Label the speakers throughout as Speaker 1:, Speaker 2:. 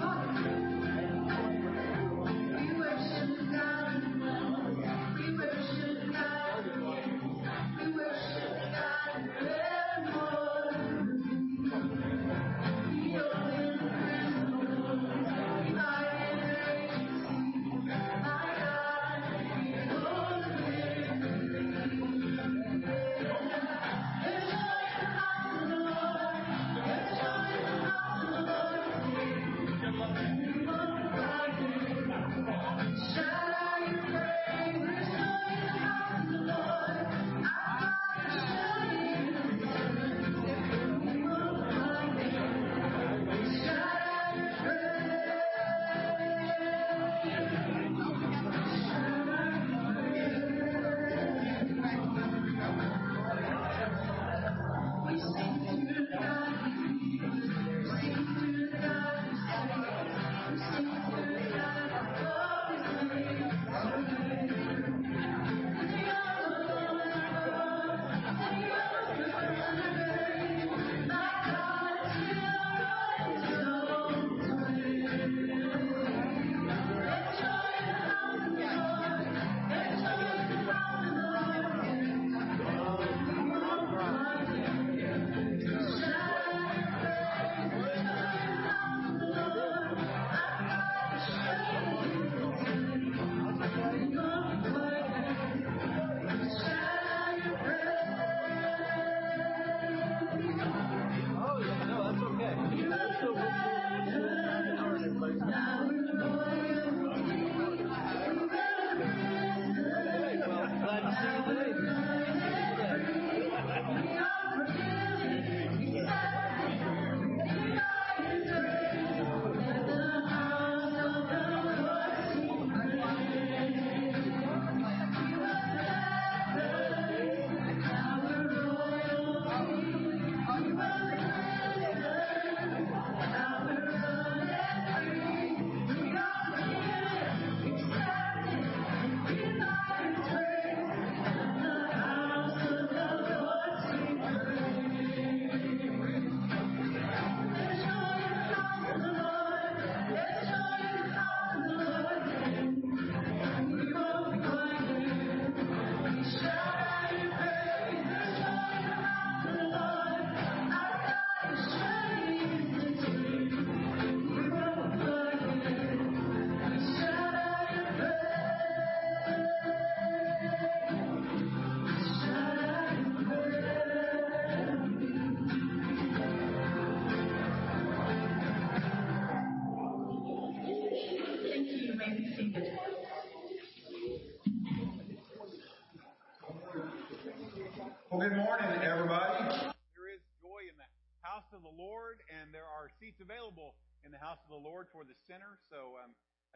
Speaker 1: Well,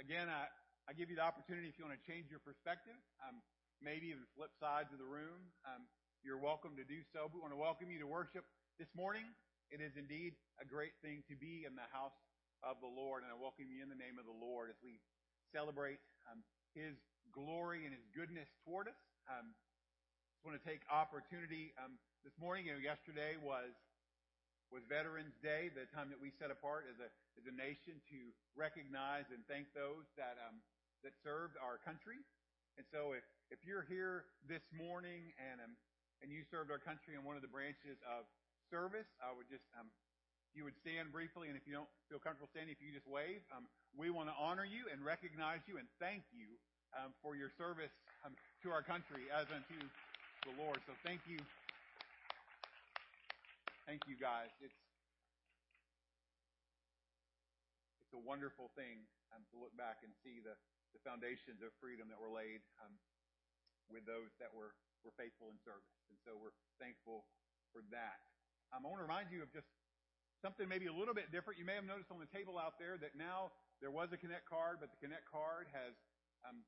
Speaker 2: again, I, I give you the opportunity if you want to change your perspective, um, maybe even flip sides of the room. Um, you're welcome to do so. But we want to welcome you to worship this morning. It is indeed a great thing to be in the house of the Lord, and I welcome you in the name of the Lord as we celebrate um, His glory and His goodness toward us. Um, just want to take opportunity. Um, this morning, know, yesterday was was Veterans Day, the time that we set apart as a as a nation to recognize and thank those that um, that served our country. And so, if if you're here this morning and um, and you served our country in one of the branches of service, I would just um, you would stand briefly, and if you don't feel comfortable standing, if you just wave, um, we want to honor you and recognize you and thank you um, for your service um, to our country as unto the Lord. So thank you. Thank you guys. It's it's a wonderful thing um, to look back and see the, the foundations of freedom that were laid um, with those that were, were faithful in service. And so we're thankful for that. Um, I want to remind you of just something maybe a little bit different. You may have noticed on the table out there that now there was a Connect card, but the Connect card has um,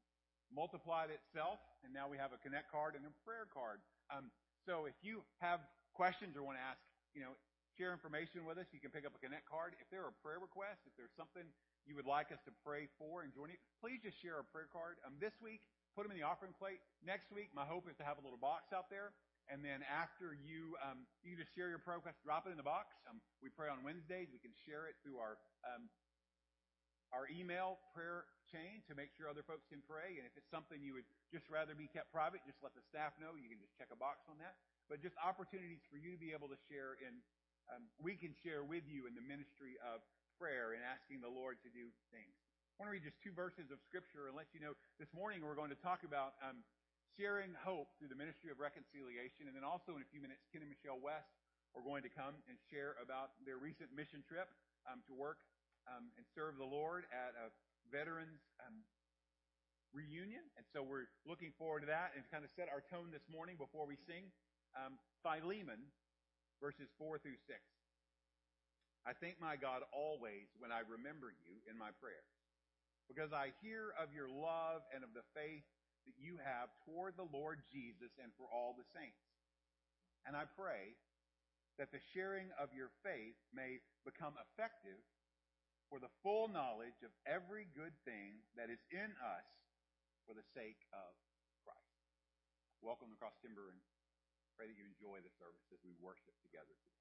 Speaker 2: multiplied itself, and now we have a Connect card and a prayer card. Um, so if you have questions or want to ask, you know, share information with us, you can pick up a Connect card. If there are prayer requests, if there's something you would like us to pray for and join you, please just share a prayer card. Um, this week, put them in the offering plate. Next week, my hope is to have a little box out there. And then after you, um, you just share your prayer request, drop it in the box. Um, we pray on Wednesdays. We can share it through our um, our email prayer chain to make sure other folks can pray. And if it's something you would just rather be kept private, just let the staff know. You can just check a box on that. But just opportunities for you to be able to share in, um, we can share with you in the ministry of prayer and asking the Lord to do things. I want to read just two verses of scripture and let you know this morning we're going to talk about um, sharing hope through the ministry of reconciliation. And then also in a few minutes, Ken and Michelle West are going to come and share about their recent mission trip um, to work um, and serve the Lord at a veterans um, reunion. And so we're looking forward to that and to kind of set our tone this morning before we sing um, Philemon, verses 4 through 6. I thank my God always when I remember you in my prayers, because I hear of your love and of the faith that you have toward the Lord Jesus and for all the saints. And I pray that the sharing of your faith may become effective for the full knowledge of every good thing that is in us for the sake of Christ. Welcome to Cross Timber and pray that you enjoy the service as we worship together today.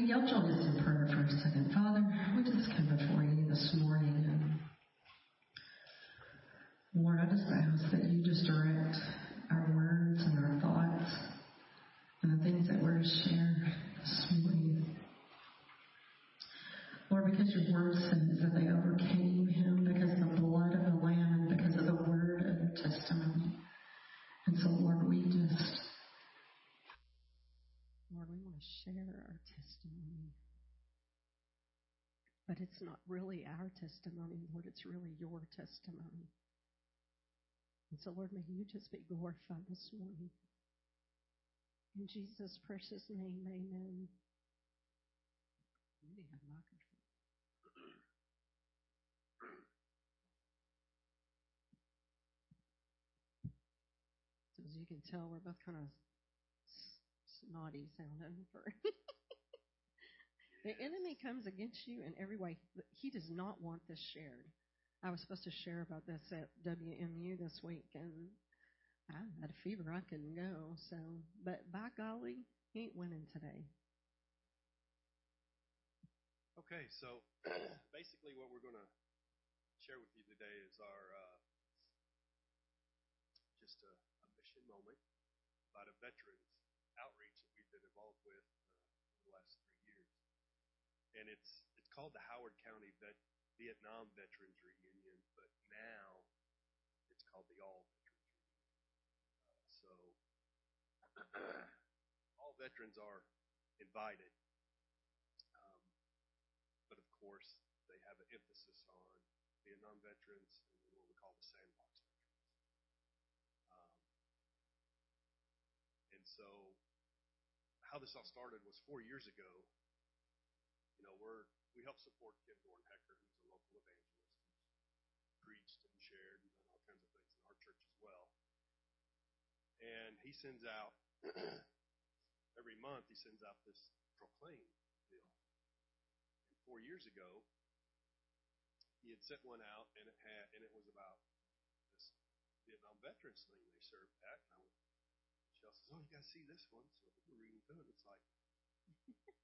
Speaker 3: Hey, y'all join us in prayer for a second. Father, we just come before you this morning. And Lord, I just ask that you just direct just be glorified this morning. In Jesus' precious name, amen. We have microphone. So as you can tell, we're both kind of snotty sounding for. the enemy comes against you in every way. He does not want this shared. I was supposed to share about this at WMU this week, and I had a fever. I couldn't go. So, but by golly, he ain't winning today.
Speaker 4: Okay, so basically, what we're going to share with you today is our uh, just a, a mission moment about a veterans outreach that we've been involved with uh, the last three years, and it's it's called the Howard County Vet, Vietnam Veterans Reunion, but now it's called all veterans are invited. Um, but of course, they have an emphasis on Vietnam veterans and what we call the sandbox veterans. Um, and so, how this all started was four years ago. You know, we're we help support Ken Dornhecker, who's a local evangelist who's preached and shared and done all kinds of things in our church as well. And he sends out every month he sends out this proclaim bill. And four years ago, he had sent one out, and it had and it was about this Vietnam veterans thing they served at. And I went, Michelle says, "Oh, you got to see this one." So we're reading through it. It's like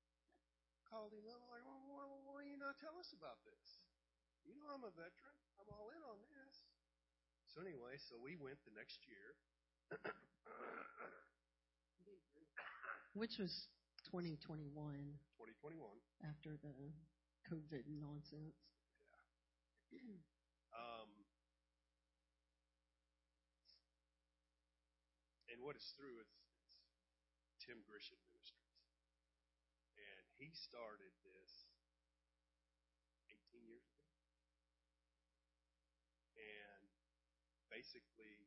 Speaker 4: called him up. Like, well, why, why you not tell us about this? You know, I'm a veteran. I'm all in on this. So anyway, so we went the next year.
Speaker 3: Which was 2021
Speaker 4: 2021.
Speaker 3: after the COVID nonsense.
Speaker 4: Um, and what it's through is it's Tim Grisham Ministries. And he started this 18 years ago. And basically,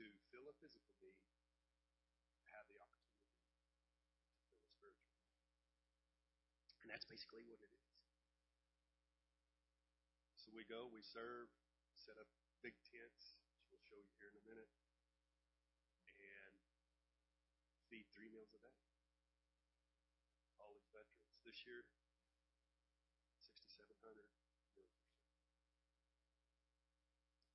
Speaker 4: to fill a physical need, have the opportunity to fill a spiritual need. And that's basically what it is. So we go, we serve, set up big tents, which we'll show you here in a minute, and feed three meals a day. All these veterans. This year, 6,700 meals.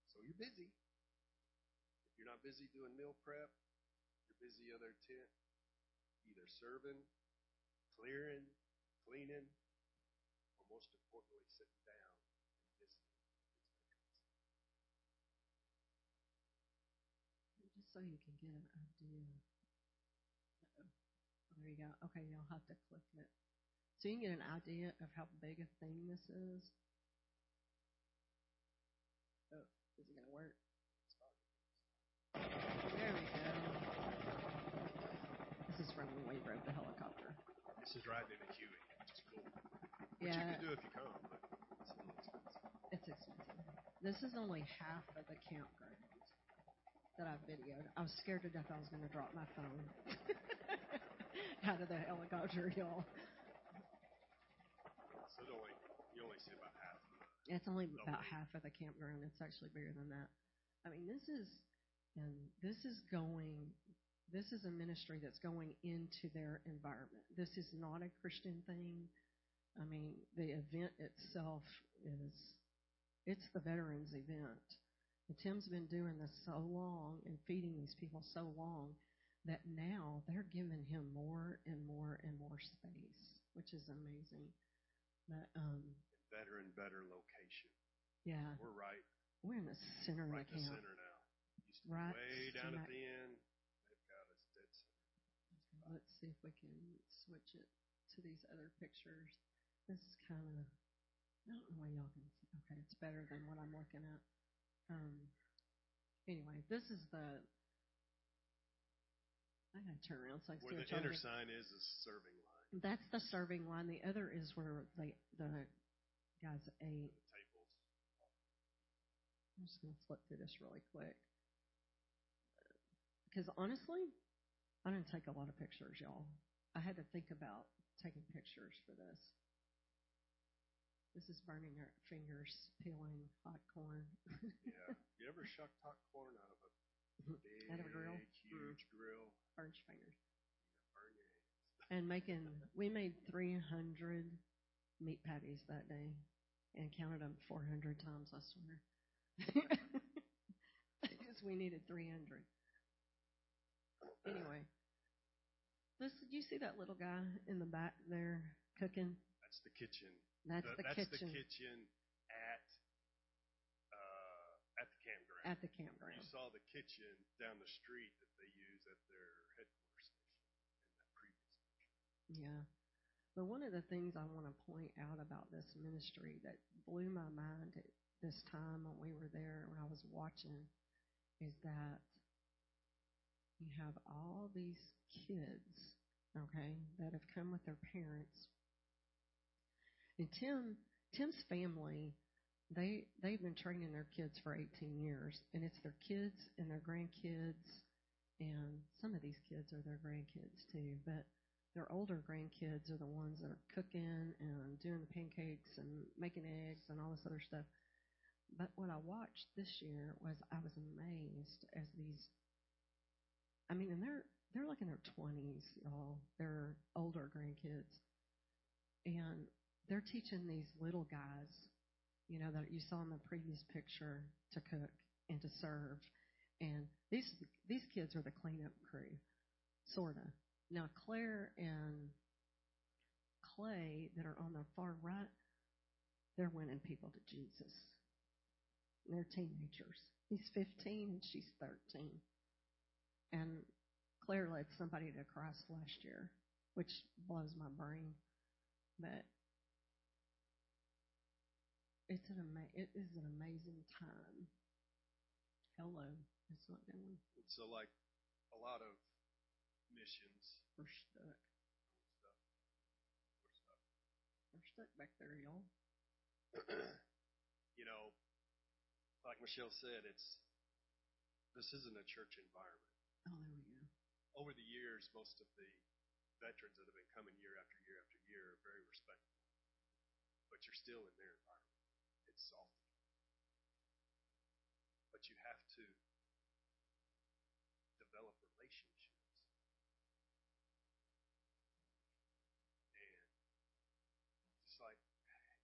Speaker 4: So you're busy. If you're not busy doing meal prep, you're busy other tent, either serving, clearing, cleaning, or most importantly, sitting down and visiting these veterans.
Speaker 3: Just so you can get an idea. Uh-oh. There you go. Okay, you'll have to click it. So you can get an idea of how big a thing this is. Oh, is it going to work? There we go. This is from when we rode the helicopter.
Speaker 4: This is riding in a Huey, which. You can do if you come, but it's a little expensive.
Speaker 3: It's expensive. This is only half of the campground that I've videoed. I was scared to death I was going to drop my phone out of the helicopter, y'all.
Speaker 4: So it only you only see about half.
Speaker 3: It's only about half of the campground. It's actually bigger than that. I mean, this is, and this is going, this is a ministry that's going into their environment. This is not a Christian thing. I mean, the event itself is, it's the veterans event. And Tim's been doing this so long and feeding these people so long that now they're giving him more and more and more space, which is amazing. But, um,
Speaker 4: Better and better location.
Speaker 3: yeah,
Speaker 4: We're right,
Speaker 3: we're in the center of
Speaker 4: right
Speaker 3: the
Speaker 4: in the
Speaker 3: camp.
Speaker 4: center now. Used to
Speaker 3: Right
Speaker 4: way down at the end. They've got us dead center.
Speaker 3: Let's see if we can switch it to these other pictures. This is kind of, I don't know why y'all can see. Okay, it's better than what I'm looking at. Um, anyway, this is the, I gotta turn around so I can
Speaker 4: Where the inner sign is is serving line.
Speaker 3: That's the serving line. The other is where they, the guys ate.
Speaker 4: The tables.
Speaker 3: I'm just to flip through this really quick. Because honestly, I didn't take a lot of pictures, y'all. I had to think about taking pictures for this. This is burning our fingers, peeling hot corn.
Speaker 4: Yeah. You ever shucked hot corn out of a big,
Speaker 3: Out of a grill?
Speaker 4: huge grill?
Speaker 3: Burns fingers.
Speaker 4: Burn your hands.
Speaker 3: And making, we made 300 meat patties that day and counted them 400 times, I swear. Because we needed 300. Anyway, this, you see that little guy in the back there cooking?
Speaker 4: That's the kitchen.
Speaker 3: That's
Speaker 4: The-
Speaker 3: the
Speaker 4: that's
Speaker 3: kitchen
Speaker 4: the kitchen at uh, at the campground.
Speaker 3: at the campground.
Speaker 4: You saw the kitchen down the street that they use at their headquarters station in that previous picture.
Speaker 3: Yeah. But one of the things I want to point out about this ministry that blew my mind at this time when we were there, when I was watching, is that you have all these kids, okay, that have come with their parents. And Tim, Tim's family, they they've been training their kids for 18 years, and it's their kids and their grandkids, and some of these kids are their grandkids too, but their older grandkids are the ones that are cooking and doing the pancakes and making eggs and all this other stuff. But what I watched this year was I was amazed as these I mean, and they're they're like in their twenties, y'all. They're older grandkids, and they're teaching these little guys, you know, that you saw in the previous picture, to cook and to serve. And these these kids are the cleanup crew, sorta. Now Claire and Clay that are on the far right, they're winning people to Jesus. They're teenagers. He's 15 and she's 13. And Claire led somebody to Christ last year, which blows my brain. But it's an ama- it is an amazing time. Hello, it's not going.
Speaker 4: So, like a lot of missions
Speaker 3: We're stuck.
Speaker 4: stuff, we're stuck.
Speaker 3: We're stuck back there, y'all.
Speaker 4: you know, like Michelle said, it's this isn't a church environment.
Speaker 3: Oh, there we go.
Speaker 4: Over the years, most of the veterans that have been coming year after year after year are very respectful, but you're still in their environment. It's salty, but you have to develop relationships, and just like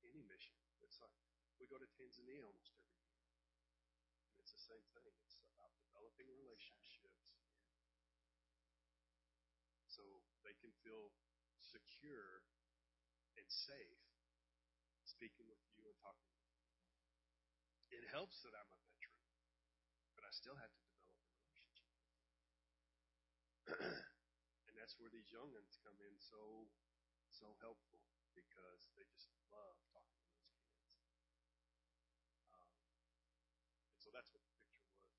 Speaker 4: any mission, it's like we go to Tanzania almost every year. And it's the same thing. It's about developing relationships so they can feel secure and safe speaking with you and talking with you. It helps that I'm a veteran, but I still have to develop a relationship and that's where these young ones come in so so helpful because they just love talking to those kids. Um, and so that's what the picture was.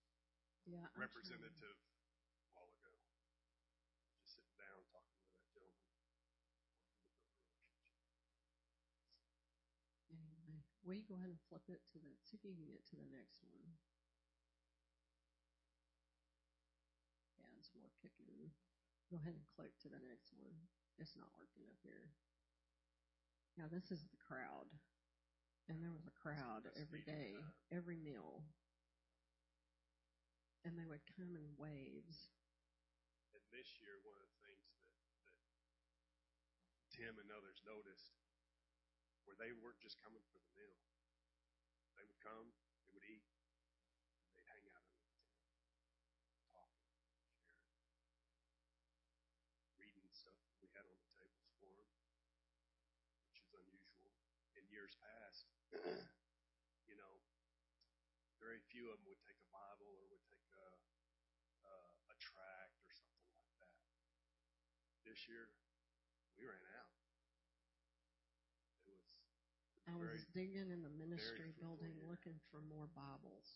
Speaker 3: Yeah.
Speaker 4: Representative a while ago. Just sitting down talking with that gentleman. wanting to build a relationship.
Speaker 3: Go ahead and flip it to the, can get to the next one. Yeah, more kicking. Go ahead and click to the next one. It's not working up here. Now this is the crowd. And there was a crowd every day, every meal. And they would come in waves.
Speaker 4: And this year, one of the things that, that Tim and others noticed where they weren't just coming for the meal. They would come, they would eat, and they'd hang out under the tent, talking, sharing, reading stuff we had on the tables for them, which is unusual. In years past, you know, very few of them would take a Bible or would take a, a, a tract or something like that. This year, we ran out. It was, it
Speaker 3: I
Speaker 4: was
Speaker 3: digging in the ministry building looking for more Bibles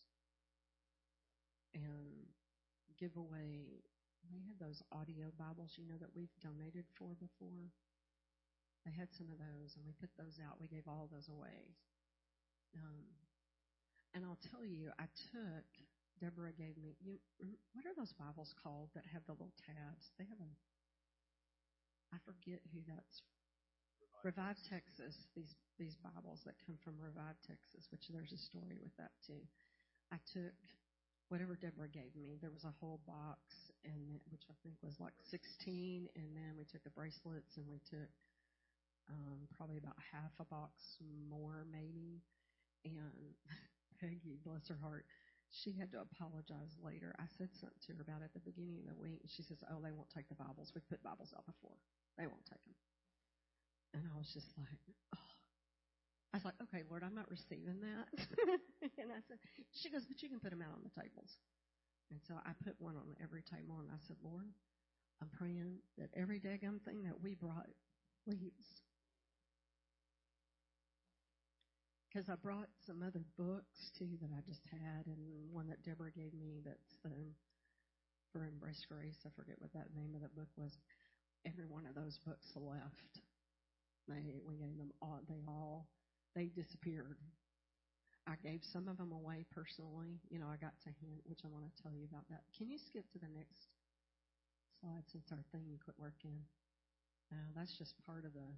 Speaker 3: and give away. They had those audio Bibles, you know, that we've donated for before. They had some of those, and we put those out. We gave all those away. Um, and I'll tell you, I took. Deborah gave me. You, what are those Bibles called that have the little tabs? They have a. I forget who that's Revive Texas, these these Bibles that come from Revive Texas, which there's a story with that too. I took whatever Deborah gave me. There was a whole box, and which I think was like 16, and then we took the bracelets, and we took um, probably about half a box more, maybe. And Peggy, bless her heart, she had to apologize later. I said something to her about it at the beginning of the week. and She says, "Oh, they won't take the Bibles. We've put Bibles out before. They won't take them." And I was just like, oh. I was like, okay, Lord, I'm not receiving that. and I said, she goes, but you can put them out on the tables. And so I put one on every table, and I said, Lord, I'm praying that every daggum thing that we brought leaves. Because I brought some other books too that I just had, and one that Deborah gave me that's the for Embrace Grace. I forget what that name of the book was. Every one of those books left. They we gave them all. They all they disappeared. I gave some of them away personally. You know, I got to hand, which I want to tell you about that. Can you skip to the next slide since our thing quit working? Uh, that's just part of the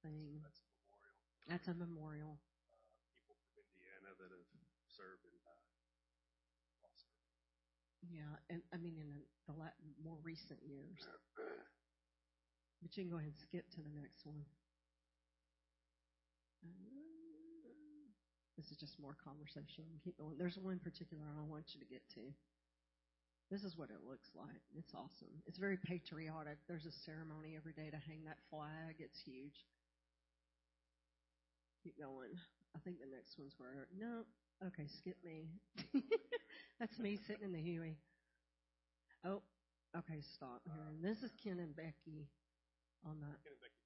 Speaker 3: thing.
Speaker 4: That's a memorial.
Speaker 3: That's a memorial.
Speaker 4: Uh, people from Indiana that have served and died.
Speaker 3: Yeah, and I mean in the, more recent years. But you can go ahead and skip to the next one. This is just more conversation. Keep going. There's one particular I want you to get to. This is what it looks like. It's awesome. It's very patriotic. There's a ceremony every day to hang that flag. It's huge. Keep going. I think the next one's where no. Okay, skip me. That's me sitting in the Huey. Oh, okay, stop here. And this is Ken and Becky on the
Speaker 4: Ken and Becky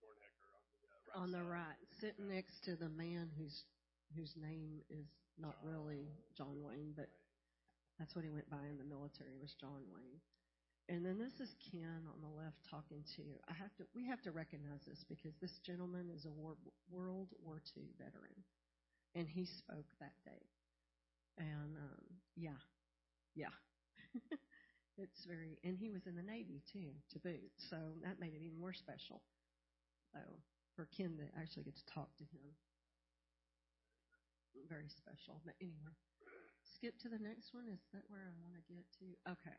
Speaker 4: on the right
Speaker 3: sitting next to the man whose whose name is not really John Wayne, but that's what he went by in the military was John Wayne. And then this is Ken on the left talking to. I have to we have to recognize this because this gentleman is a war, World War II veteran, and he spoke that day. And um, yeah, yeah, it's very. And he was in the Navy too, to boot. So that made it even more special. So for Ken to actually get to talk to him, very special. But anyway, skip to the next one. Is that where I want to get to? Okay,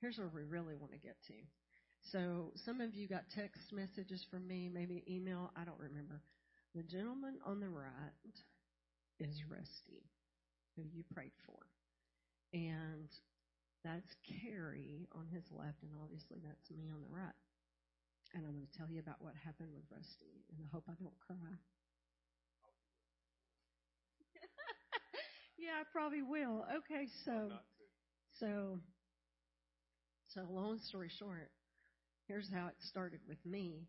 Speaker 3: here's where we really want to get to. So some of you got text messages from me, maybe email. I don't remember. The gentleman on the right is Rusty, who you prayed for, and that's Carrie on his left, and obviously that's me on the right. And I'm going to tell you about what happened with Rusty, and I hope I don't cry. yeah, I probably will. Okay, so so so long story short, here's how it started with me.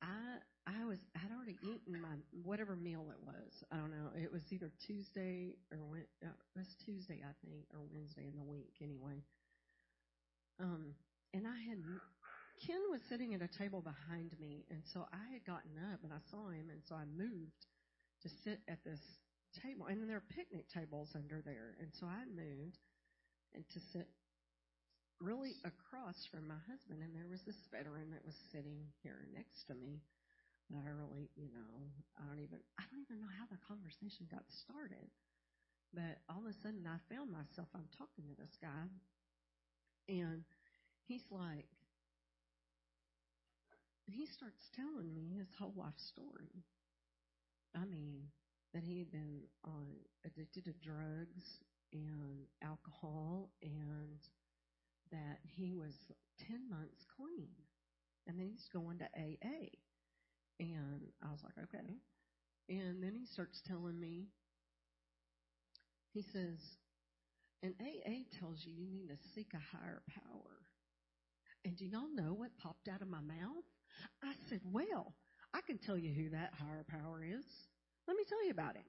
Speaker 3: I I was I'd already eaten my whatever meal it was. I don't know. It was either Tuesday or when uh, it was Tuesday I think or Wednesday in the week anyway. Um, and I had Ken was sitting at a table behind me, and so I had gotten up and I saw him, and so I moved to sit at this table, and there are picnic tables under there, and so I moved and to sit really across from my husband, and there was this veteran that was sitting here next to me. And I really, you know, I don't even, I don't even know how the conversation got started. But all of a sudden, I found myself, I'm talking to this guy, and he's like, he starts telling me his whole life story. I mean, that he had been on addicted to drugs and alcohol, and that he was ten months clean, and then he's going to AA. And I was like, okay. And then he starts telling me, he says, and AA tells you you need to seek a higher power. And do y'all know what popped out of my mouth? I said, well, I can tell you who that higher power is. Let me tell you about him.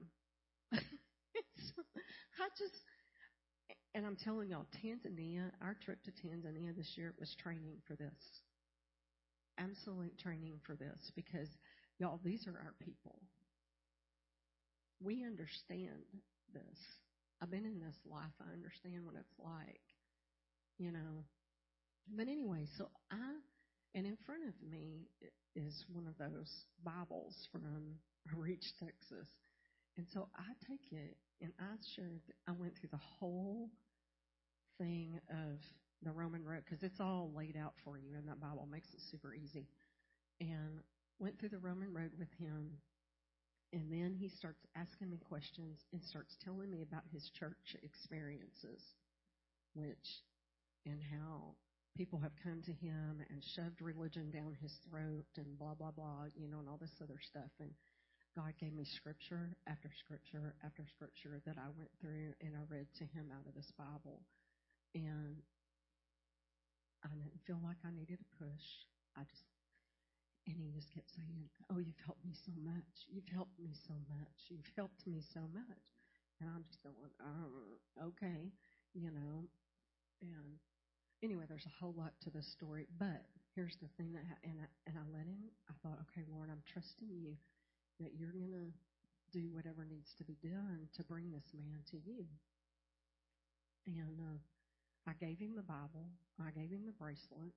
Speaker 3: I just, and I'm telling y'all, Tanzania, our trip to Tanzania this year was training for this. Absolute training for this because, y'all, these are our people. We understand this. I've been in this life. I understand what it's like, you know. But anyway, so I, and in front of me is one of those Bibles from Reach, Texas. And so I take it and I shared, I went through the whole thing of the Roman road because it's all laid out for you in that Bible. Makes it super easy. And went through the Roman road with him. And then he starts asking me questions and starts telling me about his church experiences, which and how people have come to him and shoved religion down his throat and blah blah blah, you know, and all this other stuff. And God gave me scripture after scripture after scripture that I went through and I read to him out of this Bible. And I didn't feel like I needed a push. I just, and he just kept saying, Oh, you've helped me so much. You've helped me so much. You've helped me so much. And I'm just going, oh, okay, you know. And anyway, there's a whole lot to this story, but here's the thing that, and I, and I let him. I thought, okay, Lord, I'm trusting you that you're gonna do whatever needs to be done to bring this man to you. And uh, I gave him the Bible, I gave him the bracelet,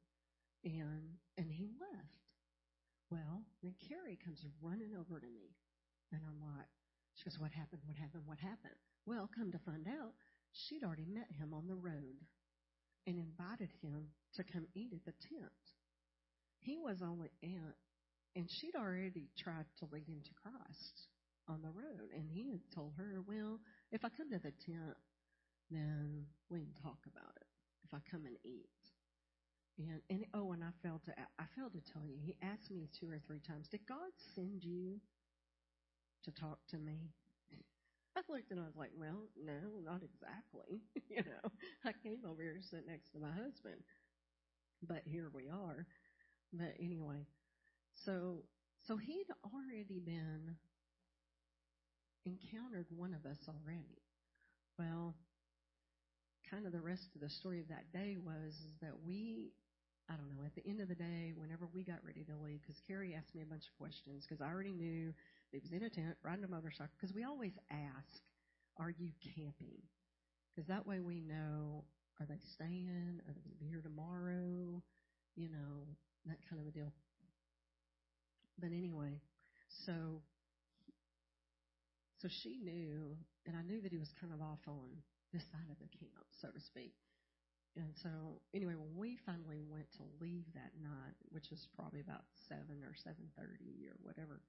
Speaker 3: and and he left. Well, then Carrie comes running over to me, and I'm like, she goes, "What happened? What happened? What happened?" Well, come to find out, she'd already met him on the road and invited him to come eat at the tent. He was only aunt, and she'd already tried to lead him to Christ on the road, and he had told her, "Well, if I come to the tent, then we can talk about it. If I come and eat." And and oh, and I failed to I failed to tell you. He asked me two or three times, "Did God send you to talk to me?" I looked and I was like, "Well, no, not exactly. you know, I came over here to sit next to my husband, but here we are." But anyway, so so he'd already been encountered one of us already. Well, kind of the rest of the story of that day was is that we, I don't know, at the end of the day, whenever we got ready to leave, because Carrie asked me a bunch of questions, because I already knew he was in a tent, riding a motorcycle, because we always ask, are you camping? Because that way we know, are they staying? Are they going to be here tomorrow? You know, that kind of a deal. But anyway, so so she knew, and I knew that he was kind of off on this side of the camp, so to speak. And so, anyway, when we finally went to leave that night, which was probably about seven or seven thirty or whatever,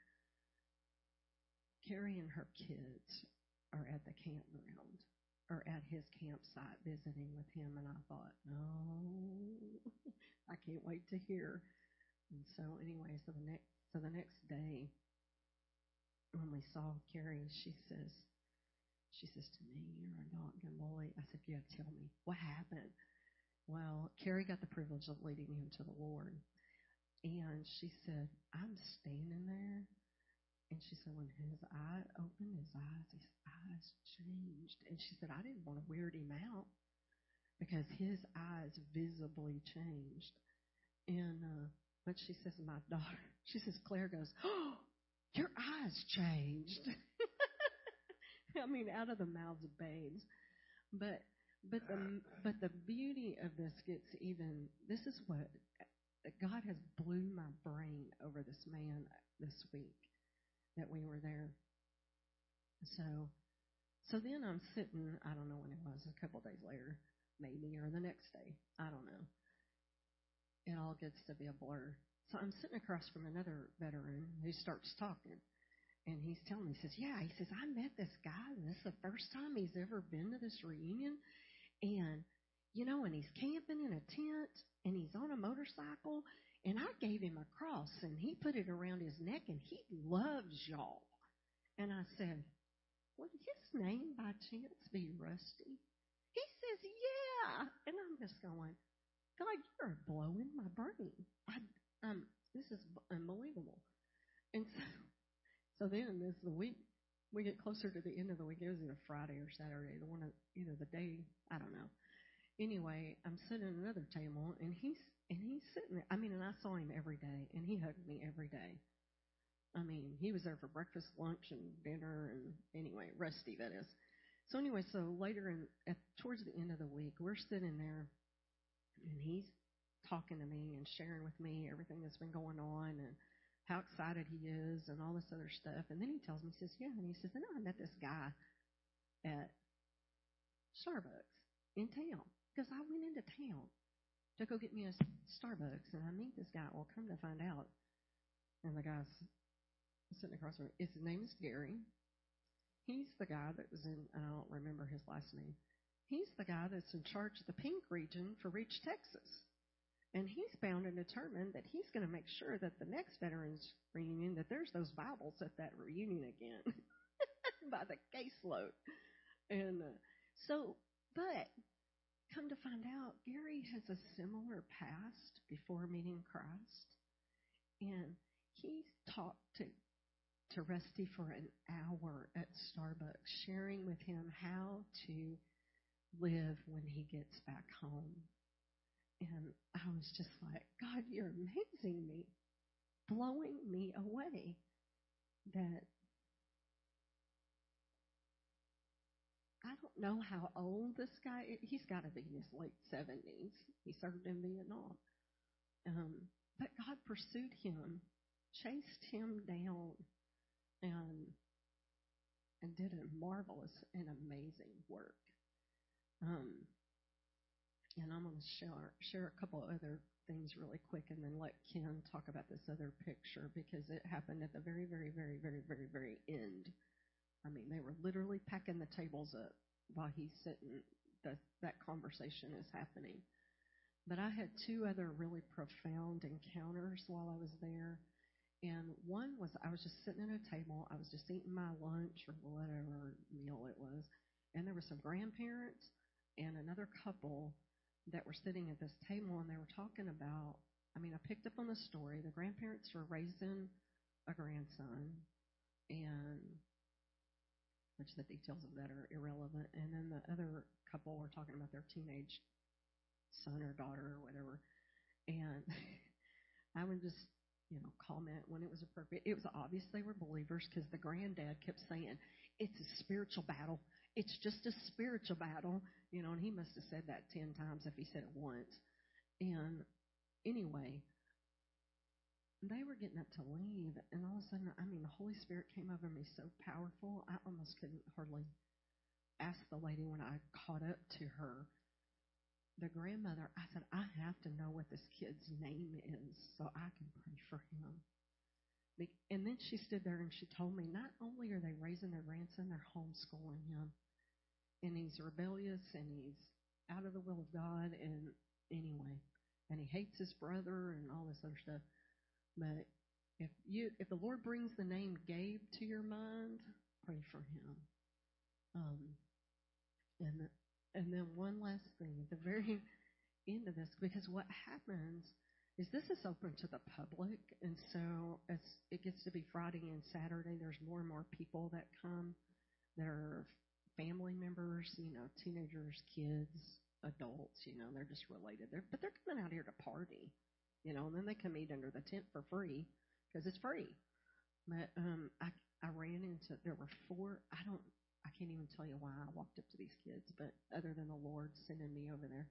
Speaker 3: Carrie and her kids are at the campground or at his campsite visiting with him, and I thought, no, I can't wait to hear. And so, anyway, so the next so the next day, when we saw Carrie, she says, she says to me, "You're a knock Molly." I said, "You got to tell me what happened." Well, Carrie got the privilege of leading him to the Lord, and she said, "I'm standing there." And she said, when his eye opened, his eyes, his eyes changed. And she said, I didn't want to weird him out because his eyes visibly changed. And uh, but she says, my daughter, she says, Claire goes, oh, your eyes changed. I mean, out of the mouths of babes. But but the but the beauty of this gets even. This is what God has blew my brain over this man this week that we were there. So so then I'm sitting. I don't know when it was. A couple of days later, maybe, or the next day. I don't know. It all gets to be a blur. So I'm sitting across from another veteran who starts talking. And he's telling me, he says, Yeah, he says, I met this guy, and this is the first time he's ever been to this reunion. And, you know, and he's camping in a tent, and he's on a motorcycle, and I gave him a cross, and he put it around his neck, and he loves y'all. And I said, Would his name by chance be Rusty? He says, Yeah. And I'm just going, God, you're blowing my brain. I, um, this is unbelievable. And so, so then this the week we get closer to the end of the week. It was either Friday or Saturday, the one of either the day I don't know. Anyway, I'm sitting at another table and he's and he's sitting there. I mean, and I saw him every day, and he hugged me every day. I mean, he was there for breakfast, lunch, and dinner, and anyway, Rusty that is. So anyway, so later in at, towards the end of the week, we're sitting there, and he's talking to me and sharing with me everything that's been going on and how excited he is and all this other stuff. And then he tells me, he says, yeah, and he says, and I met this guy at Starbucks in town because I went into town to go get me a Starbucks and I meet this guy. Well, come to find out, and the guy's sitting across from me. His name is Gary. He's the guy that was in, I don't remember his last name. He's the guy that's in charge of the pink region for Reach, Texas. And he's bound and determined that he's going to make sure that the next veterans reunion, that there's those Bibles at that reunion again by the caseload. And uh, so, but come to find out, Gary has a similar past before meeting Christ. And he talked to to Rusty for an hour at Starbucks, sharing with him how to live when he gets back home. and I was just like, God, you're amazing me, blowing me away. That I don't know how old this guy is. He's got to be in his late 70s. He served in Vietnam. Um, but God pursued him, chased him down, and and did a marvelous and amazing work. Um, and I'm going to share share a couple other things really quick, and then let Ken talk about this other picture because it happened at the very, very, very, very, very, very end. I mean, they were literally packing the tables up while he's sitting. That that conversation is happening. But I had two other really profound encounters while I was there. And one was I was just sitting at a table. I was just eating my lunch or whatever meal it was. And there were some grandparents and another couple that were sitting at this table and they were talking about I mean, I picked up on the story. The grandparents were raising a grandson and which the details of that are irrelevant. And then the other couple were talking about their teenage son or daughter or whatever. And I would just, you know, comment when it was appropriate. It was obvious they were believers because the granddad kept saying, it's a spiritual battle. It's just a spiritual battle. You know, and he must have said that 10 times if he said it once. And anyway, they were getting up to leave, and all of a sudden, I mean, the Holy Spirit came over me so powerful, I almost couldn't hardly ask the lady when I caught up to her. The grandmother, I said, I have to know what this kid's name is so I can pray for him. And then she stood there and she told me not only are they raising their grandson, they're homeschooling him. And he's rebellious and he's out of the will of God. And anyway, and he hates his brother and all this other stuff. But if you if the Lord brings the name Gabe to your mind, pray for him. Um, and and then one last thing the very end of this, because what happens is this is open to the public, and so as it gets to be Friday and Saturday, there's more and more people that come that are family members, you know, teenagers, kids, adults, you know, they're just related. They're, but they're coming out here to party you know, and then they come eat under the tent for free because it's free. But um, I I ran into there were four. I don't I can't even tell you why I walked up to these kids, but other than the Lord sending me over there,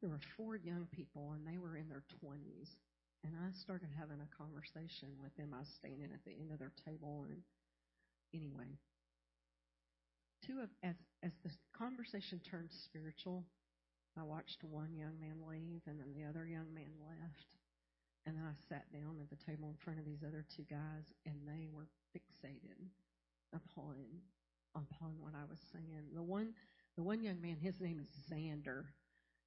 Speaker 3: there were four young people and they were in their twenties. And I started having a conversation with them. I was standing at the end of their table, and anyway, two of as as the conversation turned spiritual, I watched one young man leave, and then the other young man left. And then I sat down at the table in front of these other two guys, and they were fixated upon upon what I was saying. The one the one young man, his name is Xander,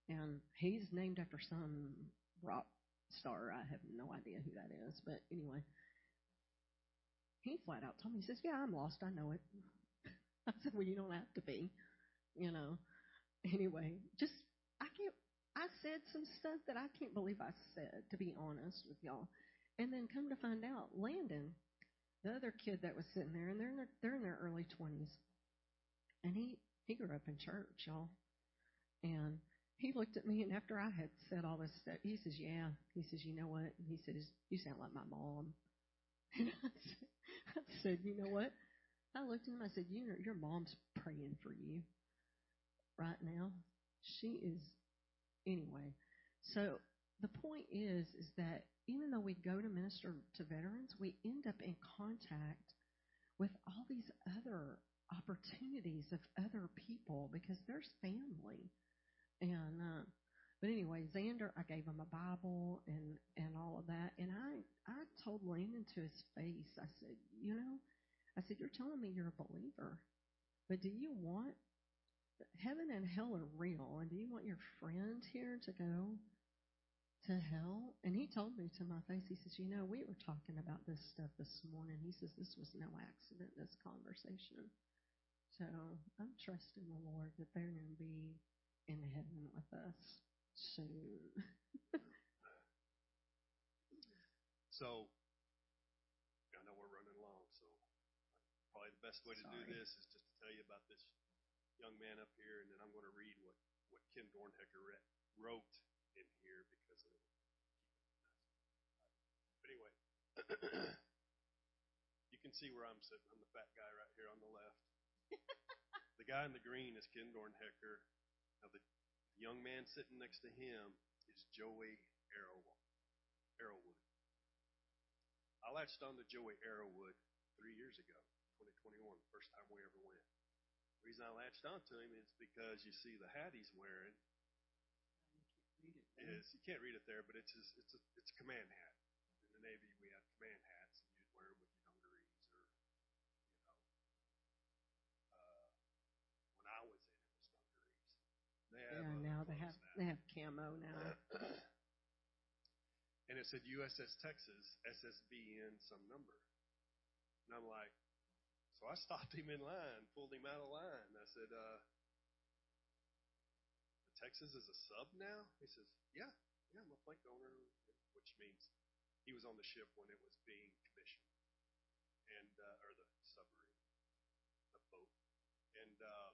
Speaker 3: and he's named after some rock star. I have no idea who that is, but anyway, he flat out told me, he says, "Yeah, I'm lost. I know it." I said, "Well, you don't have to be, you know." Anyway, just I said some stuff that I can't believe I said, to be honest with y'all. And then come to find out, Landon, the other kid that was sitting there, and they're in their, they're in their early twenties, and he he grew up in church, y'all. And he looked at me, and after I had said all this stuff, he says, "Yeah." He says, "You know what?" He says, "You sound like my mom." And I said, I said, "You know what?" I looked at him. I said, "You know, your mom's praying for you right now." she is anyway. So the point is is that even though we go to minister to veterans, we end up in contact with all these other opportunities of other people because there's family. And uh but anyway, Xander, I gave him a Bible and and all of that, and I I told Landon to his face, I said, you know, I said, you're telling me you're a believer, but do you want heaven and hell are real, and do you want your friend here to go to hell? And he told me to my face, he says, You know, we were talking about this stuff this morning. He says, This was no accident, this conversation. So I'm trusting the Lord that they're going to be in heaven with us soon.
Speaker 4: so, I know we're running long, so probably the best way to do this is just to tell you about this young man up here, and then I'm going to read what, what Kim Dornhecker wrote in here because it'll keep it nice. But anyway, you can see where I'm sitting. I'm the fat guy right here on the left. the guy in the green is Ken Dornhecker. Now the young man sitting next to him is Joey Arrowwood. Arrowwood. I latched on to Joey Arrowwood three years ago, 2021, first time we ever went. The reason I latched onto him is because you see the hat he's wearing is you can't read it there, but it's his, it's a it's a command hat. In the Navy, we had command hats, and you'd wear them with your dungarees, or you know, uh, when I was in, it was dungarees. They have
Speaker 3: Yeah, now they have
Speaker 4: now.
Speaker 3: they have camo now.
Speaker 4: and it said USS Texas, SSBN, some number. And I'm like, so I stopped him in line, pulled him out of line. I said, uh, Texas is a sub now? He says, yeah, yeah, I'm a plank owner, which means he was on the ship when it was being commissioned, and uh, or the submarine, the boat, and um,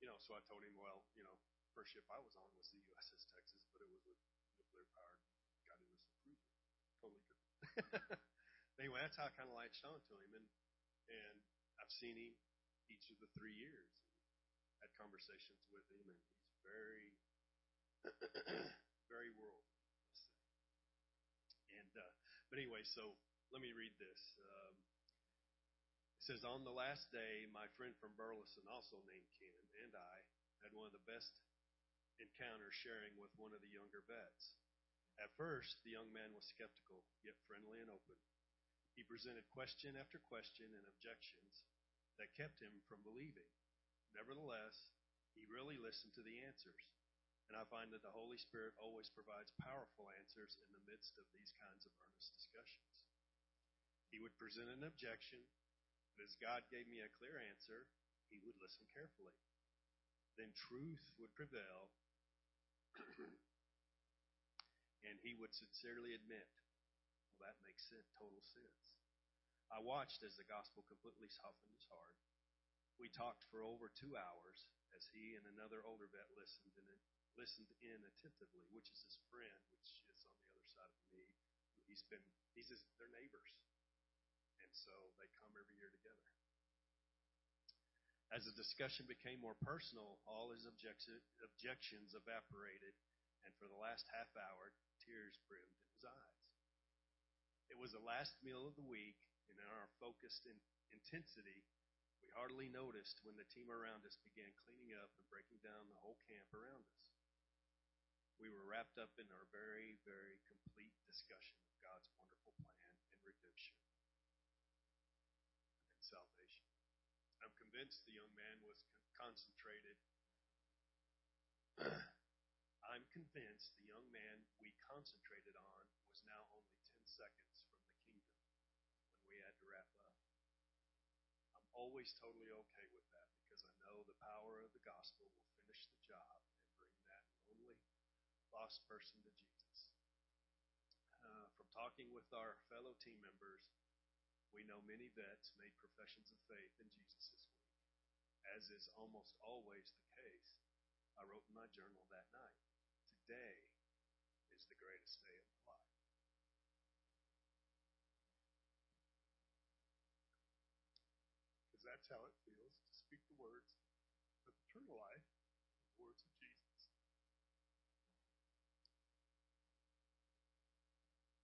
Speaker 4: you know, so I told him, well, you know, first ship I was on was the USS Texas, but it was with nuclear powered, got into some cruiser, totally different. anyway, that's how I kind of latched on to him, and and I've seen him each of the three years, and had conversations with him, and he's very, very worldly. And uh, but anyway, so let me read this. Um, it says, On the last day, my friend from Burleson, also named Ken, and I had one of the best encounters sharing with one of the younger vets. At first, the young man was skeptical, yet friendly and open. He presented question after question and objections that kept him from believing. Nevertheless, he really listened to the answers. And I find that the Holy Spirit always provides powerful answers in the midst of these kinds of earnest discussions. He would present an objection, but as God gave me a clear answer, he would listen carefully. Then truth would prevail, and he would sincerely admit, well, that makes sense, total sense. I watched as the gospel completely softened his heart. We talked for over two hours as he and another older vet listened and listened in attentively, which is his friend, which is on the other side of me. He's been, he's his, they're neighbors. And so they come every year together. As the discussion became more personal, all his objection, objections evaporated, and for the last half hour, tears brimmed in his eyes. It was the last meal of the week, and in our focused in, intensity, we hardly noticed when the team around us began cleaning up and breaking down the whole camp around us. We were wrapped up in our very, very complete discussion of God's wonderful plan and redemption and salvation. I'm convinced the young man was con- concentrated. I'm convinced the young man we concentrated on was now only 10 seconds from the kingdom when we had to wrap up. I'm always totally okay with that because I know the power of the gospel will finish the job and bring that lonely, lost person to Jesus. Uh, from talking with our fellow team members, we know many vets made professions of faith in Jesus this week. As is almost always the case, I wrote in my journal that night, today is the greatest day of my life. Because that's how it feels to speak the words of eternal life, the words of Jesus.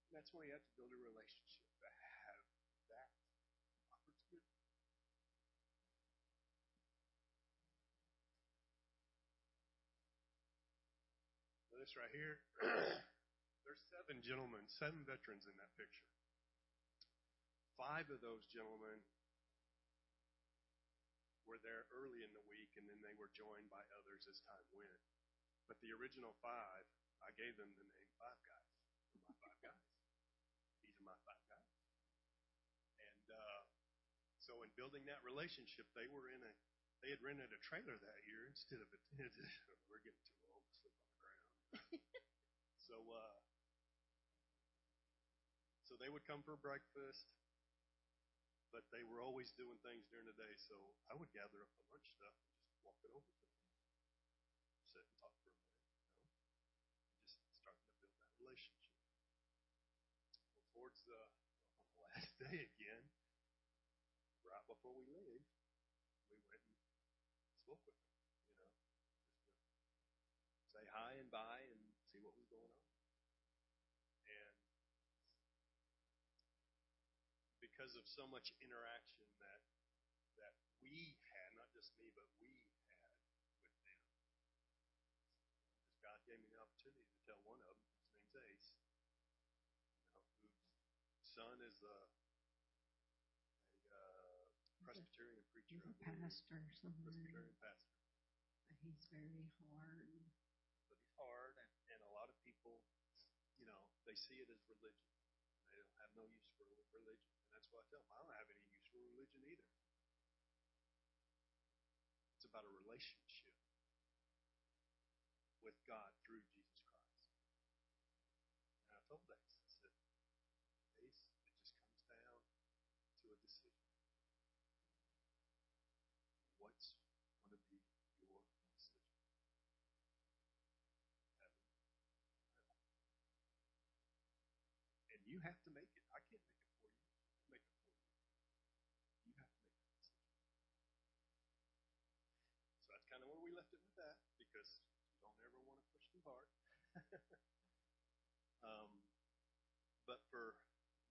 Speaker 4: And that's why you have to build a relationship to have that opportunity. This right here, there's seven gentlemen, seven veterans in that picture. Five of those gentlemen were there early in the week, and then they were joined by others as time went. But the original five, I gave them the name Five Guys. They're my five guys. These are my five guys. And uh, so, in building that relationship, they were in a, they had rented a trailer that year instead of a tent. we're getting too old to sleep on the ground. so, uh, so they would come for breakfast but they were always doing things during the day. So I would gather up the lunch stuff and just walk it over to them, sit and talk for a minute, you know, just starting to build that relationship. Well, towards the last day again, right before we leave, we went and spoke with them. Because of so much interaction that that we had, not just me, but we had with them, just God gave me the opportunity to tell one of them. His name's Ace. You know, whose son is a, a uh, Presbyterian preacher.
Speaker 3: He's a pastor somewhere.
Speaker 4: Presbyterian pastor.
Speaker 3: He's very hard.
Speaker 4: but he's hard, and, and a lot of people, you know, they see it as religion. They don't have no use for religion, that's why I tell them I don't have any use for religion either. It's about a relationship with God through Jesus Christ. And I told Ace, I said, Ace, it just comes down to a decision. What's going to be your decision? Heaven and you have to make it. I can't make it for you. Make it for you. You have to make that decision. So that's kind of where we left it with that because you don't ever want to push too hard. um, but for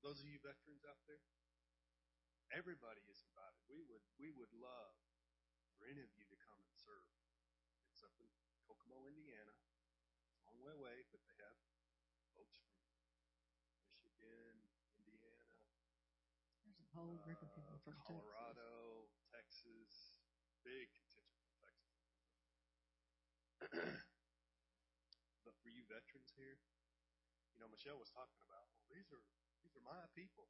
Speaker 4: those of you veterans out there, everybody is invited. We would we would love for any of you to come and serve. It's up in Kokomo, Indiana. It's a long way away, but they have folks from Michigan, Indiana,
Speaker 3: There's a whole group of people
Speaker 4: uh,
Speaker 3: from
Speaker 4: Colorado, Texas, big contingent from Texas. but for you veterans here, you know, Michelle was talking about, well, these are these are my people.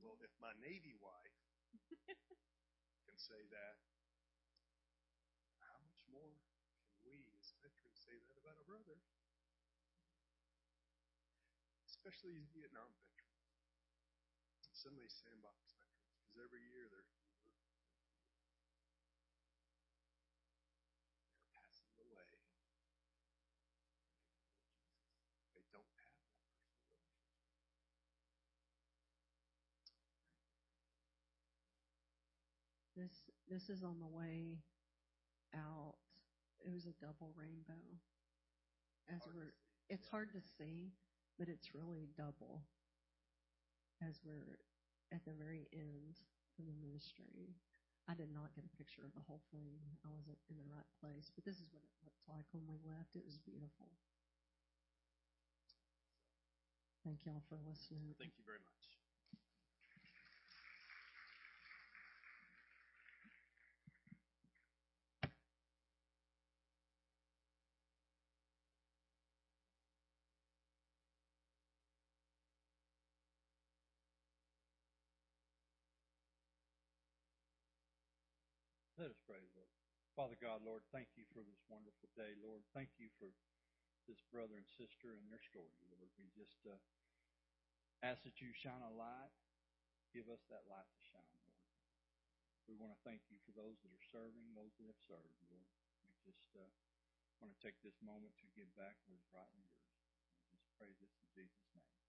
Speaker 4: Well, if my Navy wife can say that, how much more can we as veterans say that about our brothers? Especially Vietnam veterans. Some of these sandbox veterans, because every year they're they're passing away. They don't have that personal relationship.
Speaker 3: This this is on the way out. It was a double rainbow. As
Speaker 4: Hard
Speaker 3: we're, it's hard to see, but it's really double. As we're at the very end of the ministry, I did not get a picture of the whole thing. I wasn't in the right place, but this is what it looked like when we left. It was beautiful. Thank y'all for listening.
Speaker 4: Thank you very much.
Speaker 5: Let us pray, Lord. Father God, Lord, thank you for this wonderful day, Lord. Thank you for this brother and sister and their story, Lord. We just uh, ask that you shine a light. Give us that light to shine, Lord. We want to thank you for those that are serving, those that have served, Lord. We just uh, want to take this moment to give back what is rightly yours. We just pray this in Jesus' name.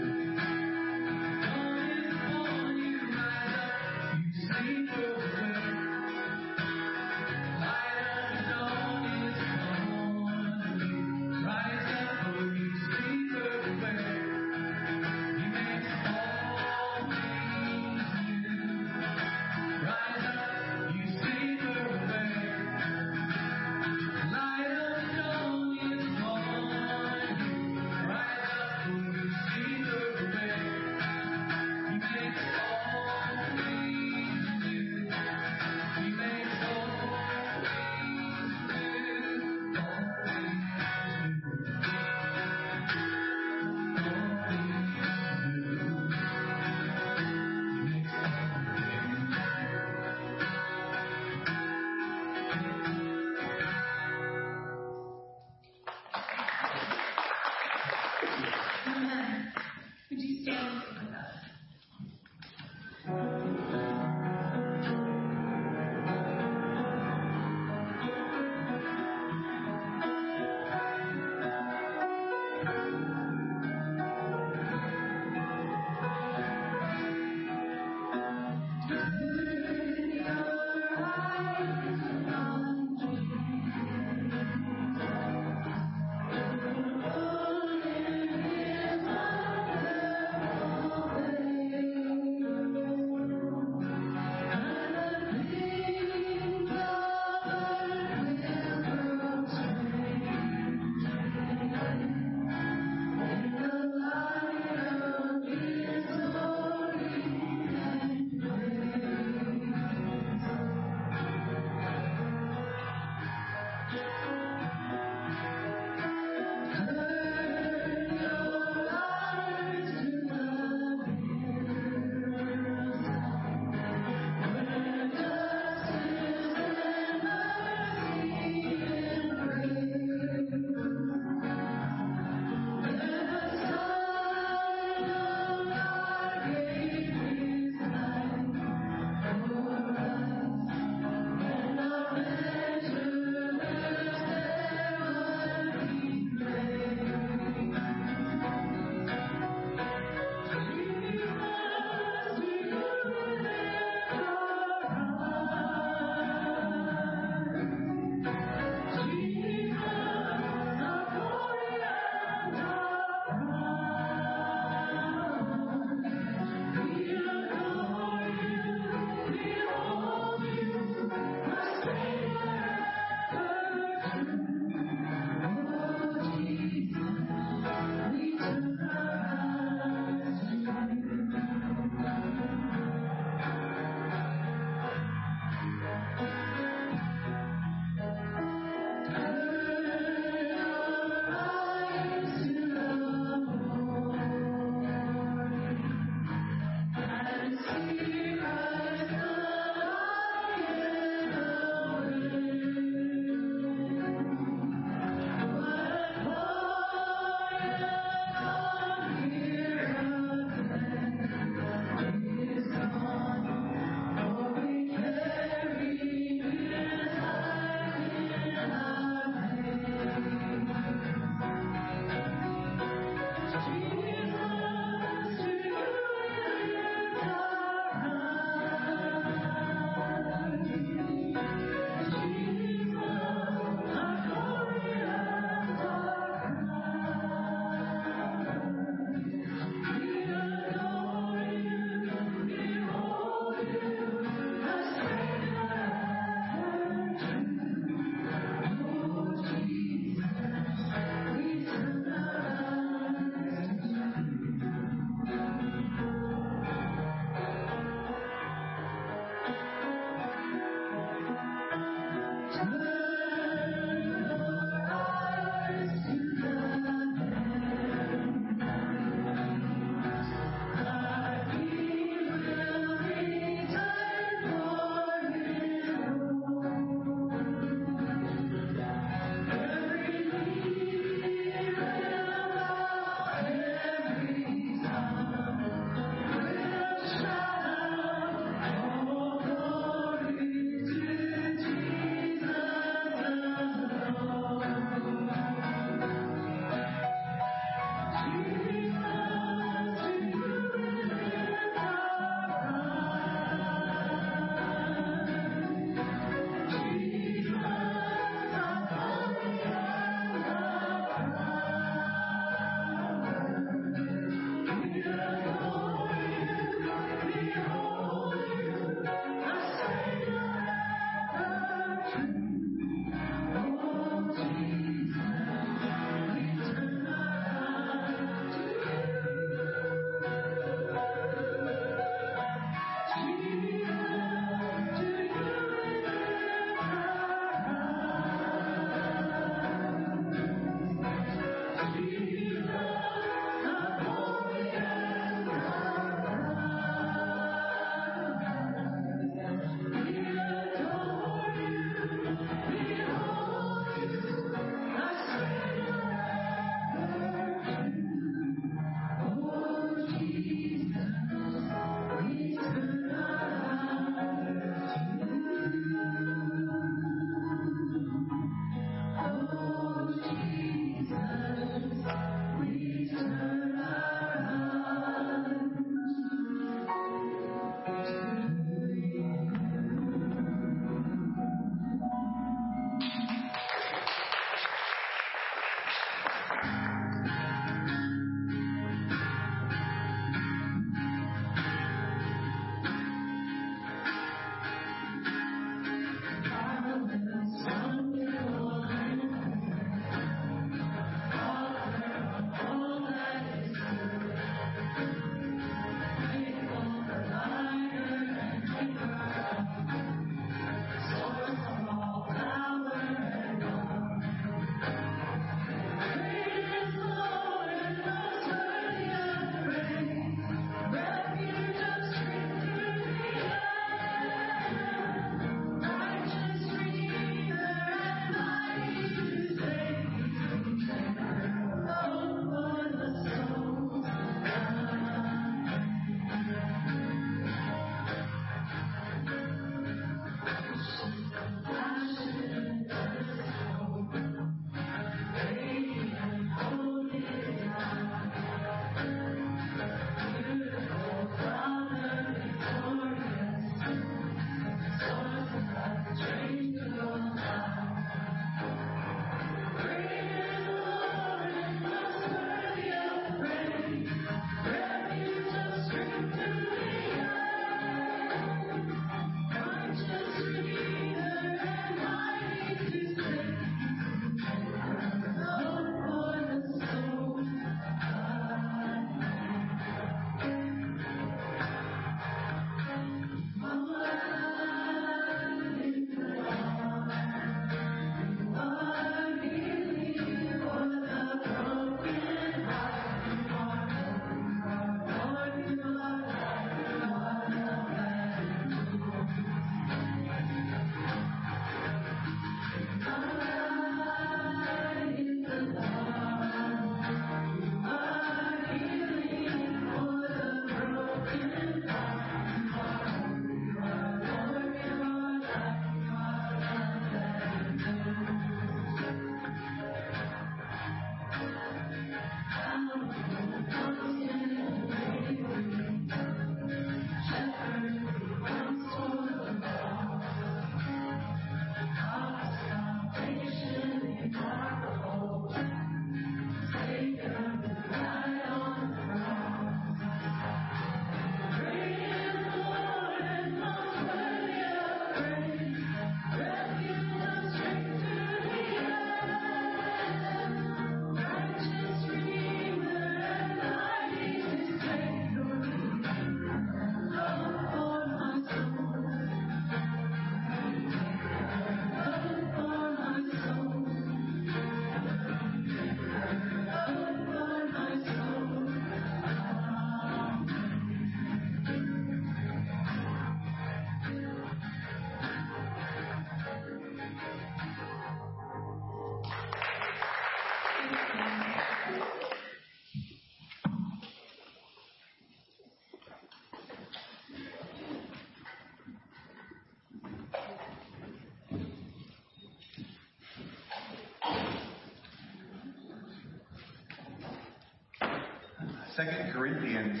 Speaker 2: Second Corinthians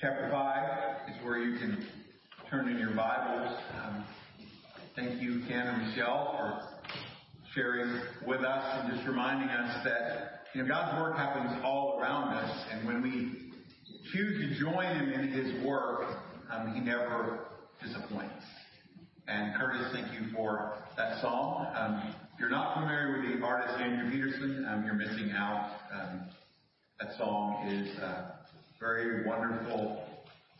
Speaker 2: chapter 5 is where you can turn in your Bibles. Um, thank you, Ken and Michelle, for sharing with us and just reminding us that you know God's work happens all around us, and when we choose to join Him in His work, um, He never disappoints. And Curtis, thank you for that song. Um, if you're not familiar with the artist Andrew Peterson, um, you're missing out. Um, that song is a very wonderful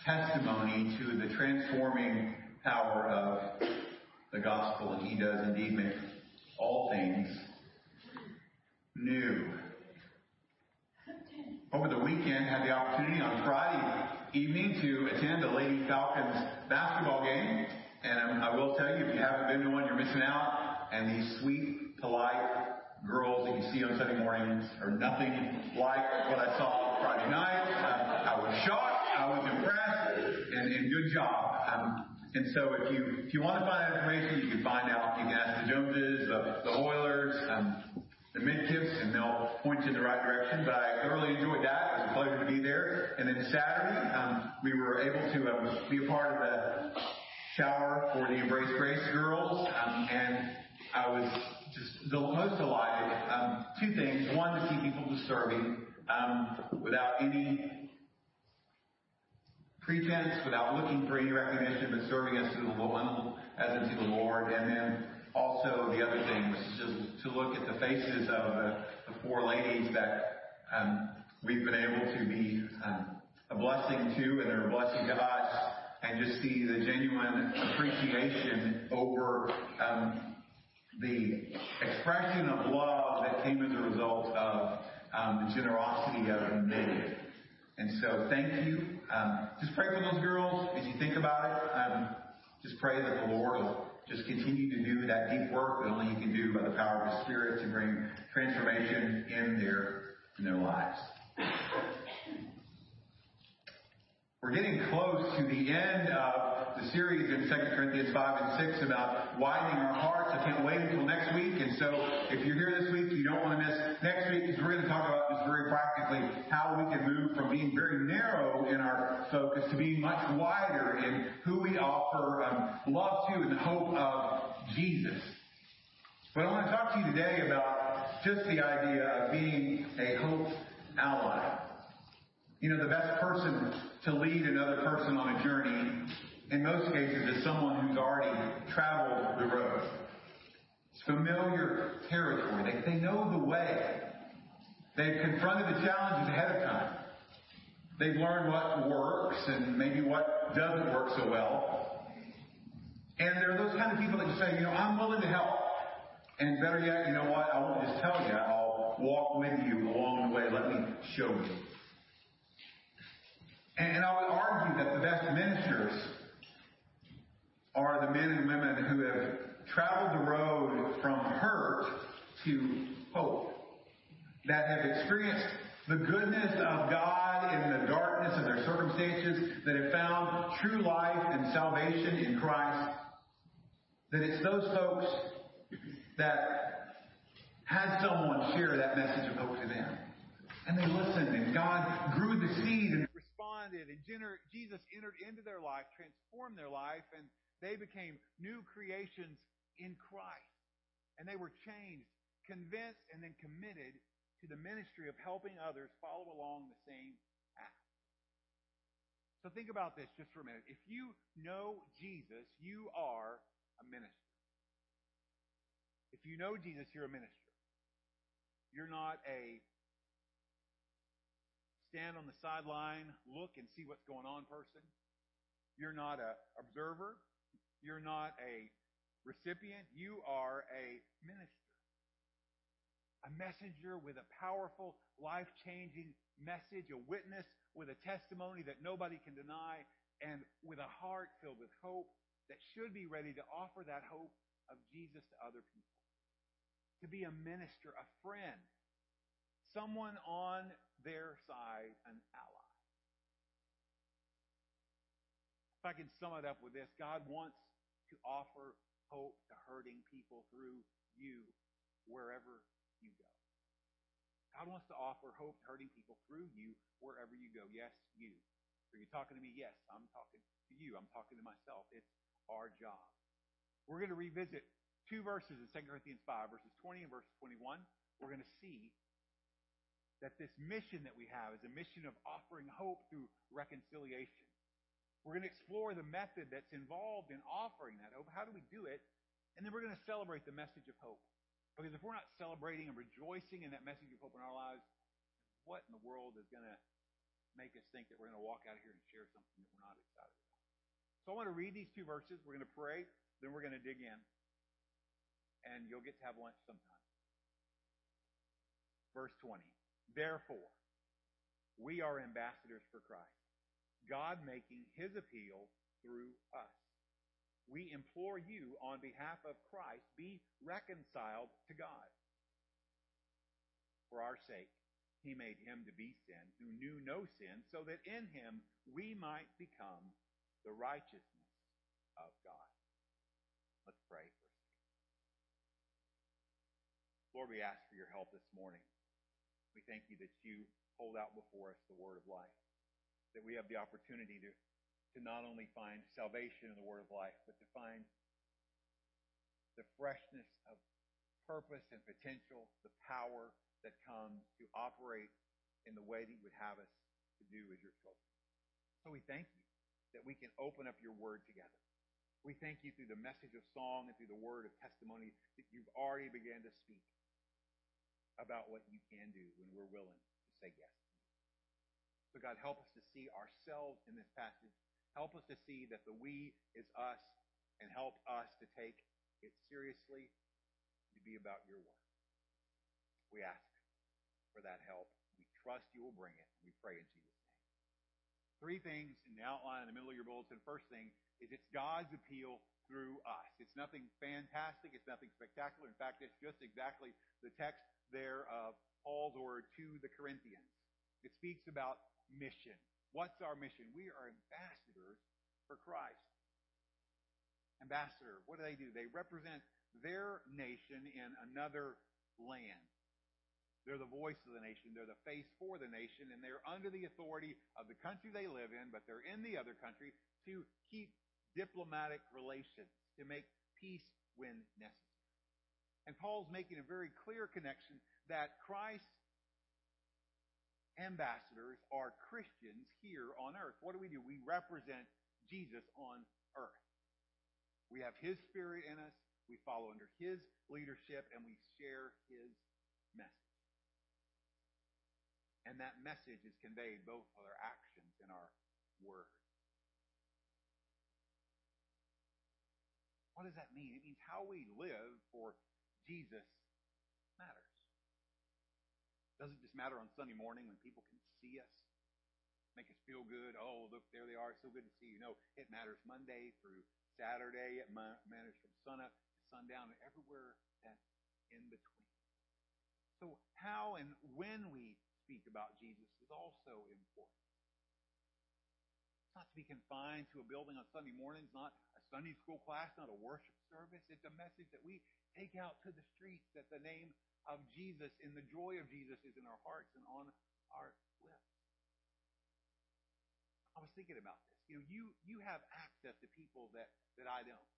Speaker 2: testimony to the transforming power of the gospel, and he does indeed make all things new. Over the weekend, had the opportunity on Friday evening to attend a Lady Falcons basketball game, and um, I will tell you, if you haven't been to one, you're missing out. And these sweet, polite girls that you see on Sunday mornings are nothing like what I saw Friday night. Um, I was shocked. I was impressed, and, and good job. Um, and so, if you if you want to find out information, you can find out. You can ask the Joneses, the, the Oilers, um, the Midkips, and they'll point you in the right direction. But I thoroughly enjoyed that. It was a pleasure to be there. And then Saturday, um, we were able to um, be a part of the shower for the Embrace Grace girls, um, and I was just the most delighted. Um, two things. One, to see people serving um, without any pretense, without looking for any recognition, but serving us to the Lord, as unto the Lord. And then also the other thing was just to look at the faces of the, the four ladies that um, we've been able to be um, a blessing to, and they're a blessing to us, and just see the genuine appreciation over um, the expression of love that came as a result of um, the generosity of many. And so thank you. Um, just pray for those girls as you think about it. Um, just pray that the Lord will just continue to do that deep work that only He can do by the power of His Spirit to bring transformation in their in their lives. We're getting close to the end of the series in 2 Corinthians 5 and 6 about widening our hearts. I can't wait until next week. And so if you're here this week, you don't want to miss next week because we're going to talk about just very practically how we can move from being very narrow in our focus to being much wider in who we offer um, love to and the hope of Jesus. But I want to talk to you today about just the idea of being a hope ally. You know, the best person to lead another person on a journey, in most cases, is someone who's already traveled the road. It's familiar territory. They, they know the way. They've confronted the challenges ahead of time. They've learned what works and maybe what doesn't work so well. And they're those kind of people that say, you know, I'm willing to help. And better yet, you know what? I won't just tell you. I'll walk with you along the way. Let me show you. And I would argue that the best ministers are the men and women who have traveled the road from hurt to hope, that have experienced the goodness of God in the darkness of their circumstances, that have found true life and salvation in Christ, that it's those folks that had someone share that message of hope to them. And they listened, and God grew the seed and
Speaker 6: and Jesus entered into their life, transformed their life, and they became new creations in Christ. And they were changed, convinced, and then committed to the ministry of helping others follow along the same path. So think about this just for a minute. If you know Jesus, you are a minister. If you know Jesus, you're a minister. You're not a stand on the sideline, look and see what's going on person. You're not a observer. You're not a recipient. You are a minister. A messenger with a powerful, life-changing message, a witness with a testimony that nobody can deny, and with a heart filled with hope that should be ready to offer that hope of Jesus to other people. To be a minister, a friend, someone on their side, an ally. If I can sum it up with this, God wants to offer hope to hurting people through you wherever you go.
Speaker 2: God wants to offer hope to hurting people through you wherever you go. Yes, you. Are you talking to me? Yes, I'm talking to you. I'm talking to myself. It's our job. We're going to revisit two verses in 2 Corinthians 5, verses 20 and verse 21. We're going to see that this mission that we have is a mission of offering hope through reconciliation. We're going to explore the method that's involved in offering that hope. How do we do it? And then we're going to celebrate the message of hope. Because if we're not celebrating and rejoicing in that message of hope in our lives, what in the world is going to make us think that we're going to walk out of here and share something that we're not excited about? So I want to read these two verses. We're going to pray, then we're going to dig in. And you'll get to have lunch sometime. Verse 20. Therefore, we are ambassadors for Christ, God making his appeal through us. We implore you on behalf of Christ, be reconciled to God. For our sake, he made him to be sin who knew no sin, so that in him we might become the righteousness of God. Let's pray second. Lord, we ask for your help this morning. We thank you that you hold out before us the word of life, that we have the opportunity to to not only find salvation in the Word of life, but to find the freshness of purpose and potential, the power that comes to operate in the way that you would have us to do as your children. So we thank you that we can open up your Word together. We thank you through the message of song and through the word of testimony that you've already began to speak about what you can do when we're willing to say yes. So God, help us to see ourselves in this passage Help us to see that the we is us and help us to take it seriously to be about your work. We ask for that help. We trust you will bring it. We pray in Jesus' name. Three things in the outline in the middle of your bulletin. First thing is it's God's appeal through us. It's nothing fantastic. It's nothing spectacular. In fact, it's just exactly the text there of Paul's order to the Corinthians. It speaks about mission. What's our mission? We are ambassadors for Christ. Ambassador, what do they do? They represent their nation in another land. They're the voice of the nation. They're the face for the nation, and they're under the authority of the country they live in, but they're in the other country to keep diplomatic relations, to make peace when necessary. And Paul's making a very clear connection that Christ's ambassadors are Christians here on earth. What do we do? We represent Jesus on earth. We have His Spirit in us. We follow under His leadership and we share His message. And that message is conveyed both with our actions and our words. What does that mean? It means how we live for Jesus matters. Doesn't just matter on Sunday morning when people can see us, make us feel good. Oh, look, there they are. so good to see you. No, it matters Monday through Saturday. It matters from sunup to sundown and everywhere in between. So how and when we speak about Jesus is also important. It's not to be confined to a building on Sunday mornings, not a Sunday school class, not a worship service. It's a message that we take out to the streets that the name of Jesus and the joy of Jesus is in our hearts and on our lips. I was thinking about this. You know, you, you have access to people that, that I don't.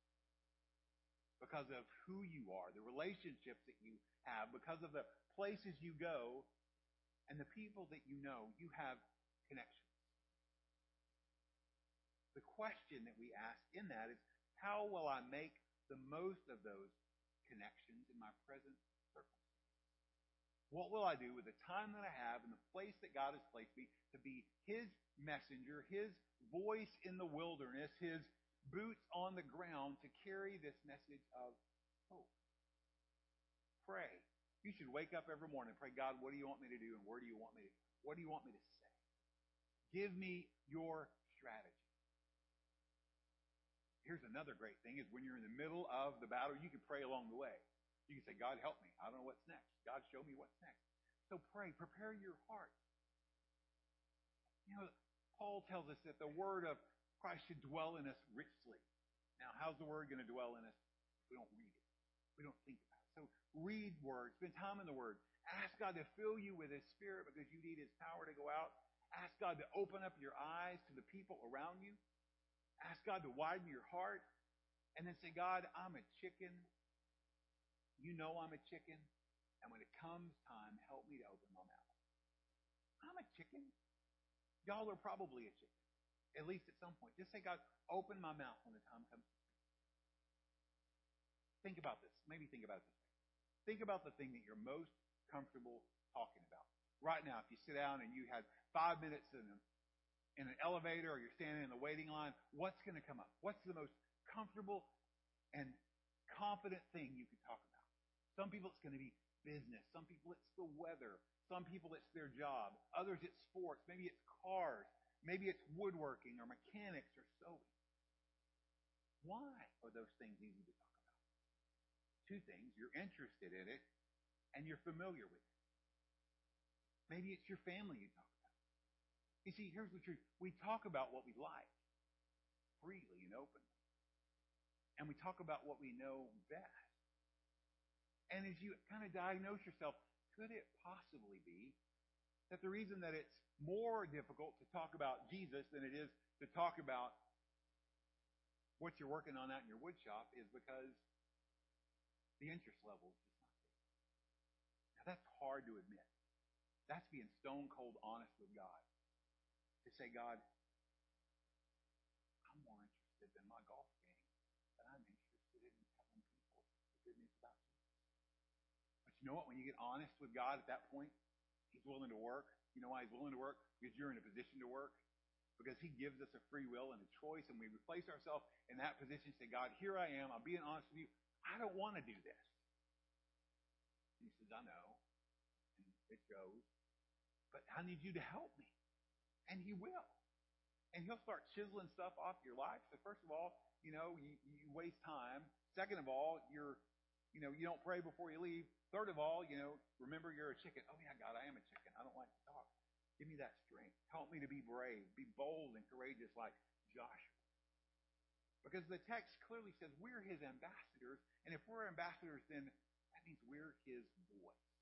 Speaker 2: Because of who you are, the relationships that you have, because of the places you go, and the people that you know, you have connections. The question that we ask in that is, how will I make the most of those connections in my present circle. what will I do with the time that I have and the place that God has placed me to be His messenger, His voice in the wilderness, His boots on the ground to carry this message of hope? Pray. You should wake up every morning and pray, God, what do you want me to do and where do you want me to what do you want me to say? Give me your strategy. Here's another great thing is when you're in the middle of the battle, you can pray along the way. You can say, God, help me. I don't know what's next. God, show me what's next. So pray. Prepare your heart. You know, Paul tells us that the word of Christ should dwell in us richly. Now, how's the word going to dwell in us if we don't read it? We don't think about it. So read Word. Spend time in the Word. Ask God to fill you with His Spirit because you need His power to go out. Ask God to open up your eyes to the people around you. Ask God to widen your heart. And then say, God, I'm a chicken. You know I'm a chicken. And when it comes time, help me to open my mouth. I'm a chicken. Y'all are probably a chicken, at least at some point. Just say, God, open my mouth when the time comes. Think about this. Maybe think about this. Think about the thing that you're most comfortable talking about. Right now, if you sit down and you had five minutes in, a, in an elevator or you're standing in the waiting line, what's going to come up? What's the most comfortable and confident thing you could talk about? Some people it's going to be business. Some people it's the weather. Some people it's their job. Others it's sports. Maybe it's cars. Maybe it's woodworking or mechanics or sewing. Why are those things easy to talk about? Two things. You're interested in it and you're familiar with it. Maybe it's your family you talk. You see, here's the truth. We talk about what we like freely and openly. And we talk about what we know best. And as you kind of diagnose yourself, could it possibly be that the reason that it's more difficult to talk about Jesus than it is to talk about what you're working on out in your wood shop is because the interest level is just not there. Now that's hard to admit. That's being stone cold honest with God. To say, God, I'm more interested in my golf game than I'm interested in telling people the good news about Jesus. But you know what? When you get honest with God at that point, He's willing to work. You know why He's willing to work? Because you're in a position to work. Because He gives us a free will and a choice, and we replace ourselves in that position. Say, God, here I am. I'm being honest with you. I don't want to do this. And he says, I know. And it goes. But I need you to help me. And He will. And He'll start chiseling stuff off your life. So first of all, you know, you, you waste time. Second of all, you're, you know, you don't pray before you leave. Third of all, you know, remember you're a chicken. Oh yeah, God, I am a chicken. I don't like to talk. Give me that strength. Help me to be brave, be bold and courageous like Joshua. Because the text clearly says we're his ambassadors, and if we're ambassadors, then that means we're his voice.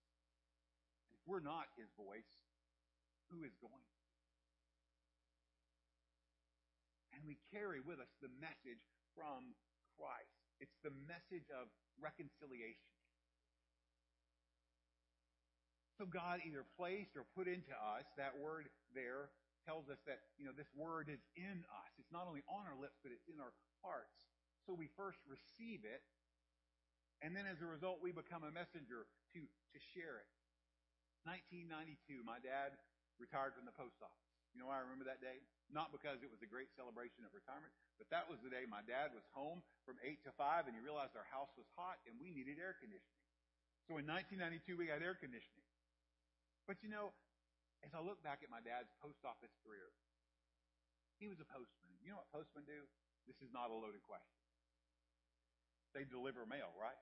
Speaker 2: And if we're not his voice, who is going to? And we carry with us the message from Christ. It's the message of reconciliation. So God either placed or put into us, that word there tells us that, you know, this word is in us. It's not only on our lips, but it's in our hearts. So we first receive it, and then as a result, we become a messenger to, to share it. 1992, my dad retired from the post office. You know why I remember that day? Not because it was a great celebration of retirement, but that was the day my dad was home from 8 to 5, and he realized our house was hot and we needed air conditioning. So in 1992, we got air conditioning. But you know, as I look back at my dad's post office career, he was a postman. You know what postmen do? This is not a loaded question. They deliver mail, right?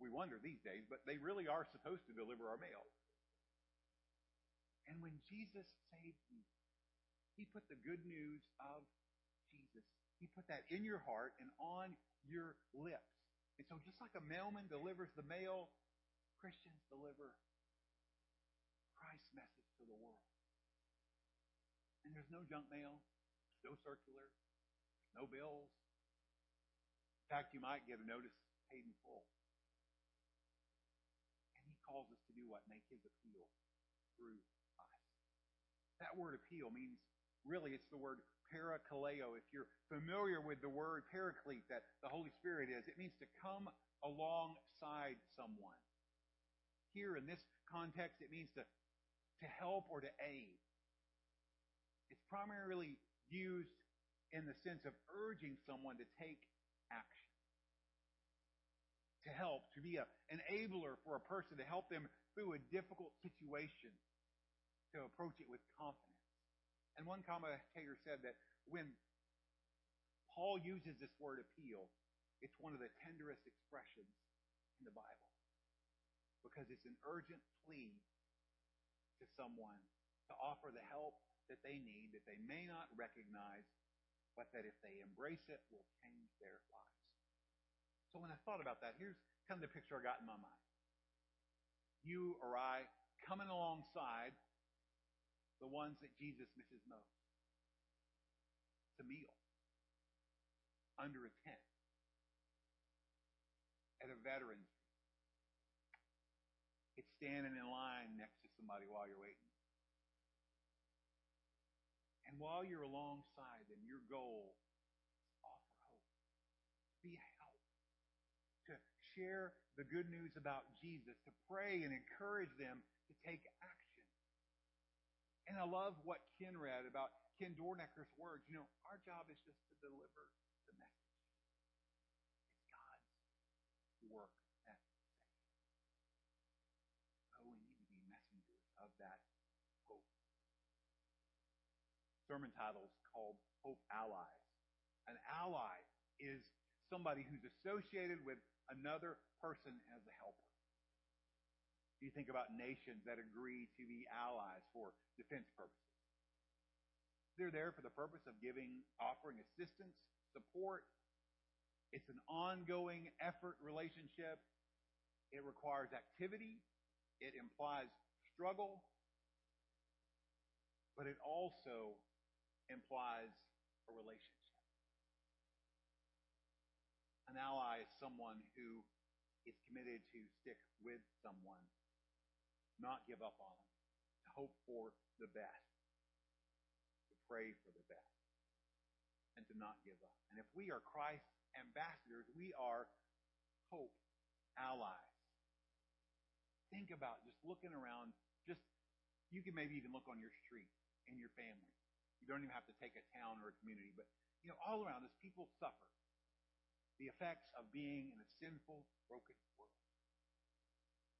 Speaker 2: We wonder these days, but they really are supposed to deliver our mail. And when Jesus saved me, he put the good news of Jesus. He put that in your heart and on your lips. And so just like a mailman delivers the mail, Christians deliver Christ's message to the world. And there's no junk mail, no circular, no bills. In fact, you might get a notice paid in full. And he calls us to do what? Make his appeal through us. That word appeal means, really, it's the word parakaleo. If you're familiar with the word paraclete that the Holy Spirit is, it means to come alongside someone. Here in this context, it means to to help or to aid. It's primarily used in the sense of urging someone to take action. To help, to be an enabler for a person, to help them through a difficult situation, to approach it with confidence. And one commentator said that when Paul uses this word appeal, it's one of the tenderest expressions in the Bible. Because it's an urgent plea to someone to offer the help that they need, that they may not recognize, but that if they embrace it, will change their lives. So when I thought about that, here's kind of the picture I got in my mind. You or I coming alongside the ones that Jesus misses most. It's a meal under a tent at a veteran's it's standing in line next to somebody while you're waiting. And while you're alongside them, your goal is to offer hope, to be a help, to share the good news about Jesus, to pray and encourage them to take action. And I love what Ken read about Ken Dornecker's words. You know, our job is just to deliver the message. It's God's work that saves. Oh, we need to be messengers of that hope. Sermon titles called Hope Allies. An ally is somebody who's associated with another person as a helper. You think about nations that agree to be allies for defense purposes. They're there for the purpose of giving, offering assistance, support. It's an ongoing effort relationship. It requires activity. It implies struggle. But it also implies a relationship. An ally is someone who is committed to stick with someone, not give up on them, to hope for the best, to pray for the best, and to not give up. And if we are Christ's ambassadors, we are hope allies. Think about just looking around, just you can maybe even look on your street and your family. You don't even have to take a town or a community, but you know, all around us, people suffer the effects of being in a sinful, broken world.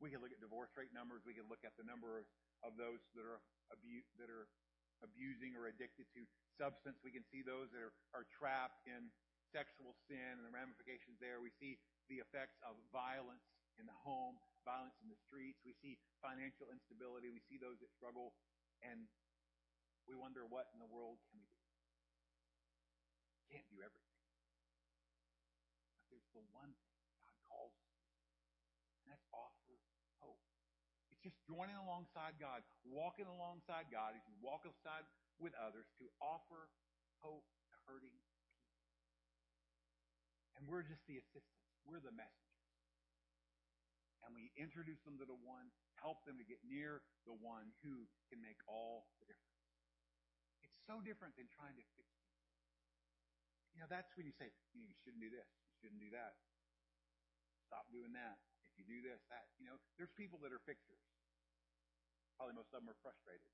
Speaker 2: We can look at divorce rate numbers. We can look at the number of, of those that are abu- that are abusing or addicted to substance. We can see those that are, are trapped in sexual sin and the ramifications there. We see the effects of violence in the home, violence in the streets. We see financial instability. We see those that struggle, and we wonder what in the world can we do? Can't do everything. But there's the one thing God calls us to, and that's offer hope. It's just joining alongside God, walking alongside God as you walk alongside with others to offer hope to hurting people. And we're just the assistants. We're the messengers. And we introduce them to the one, help them to get near the one who can make all the difference. It's so different than trying to fix people. You know, that's when you say, you, you shouldn't do this, you shouldn't do that. Stop doing that. You do this, that. You know, there's people that are fixers. Probably most of them are frustrated.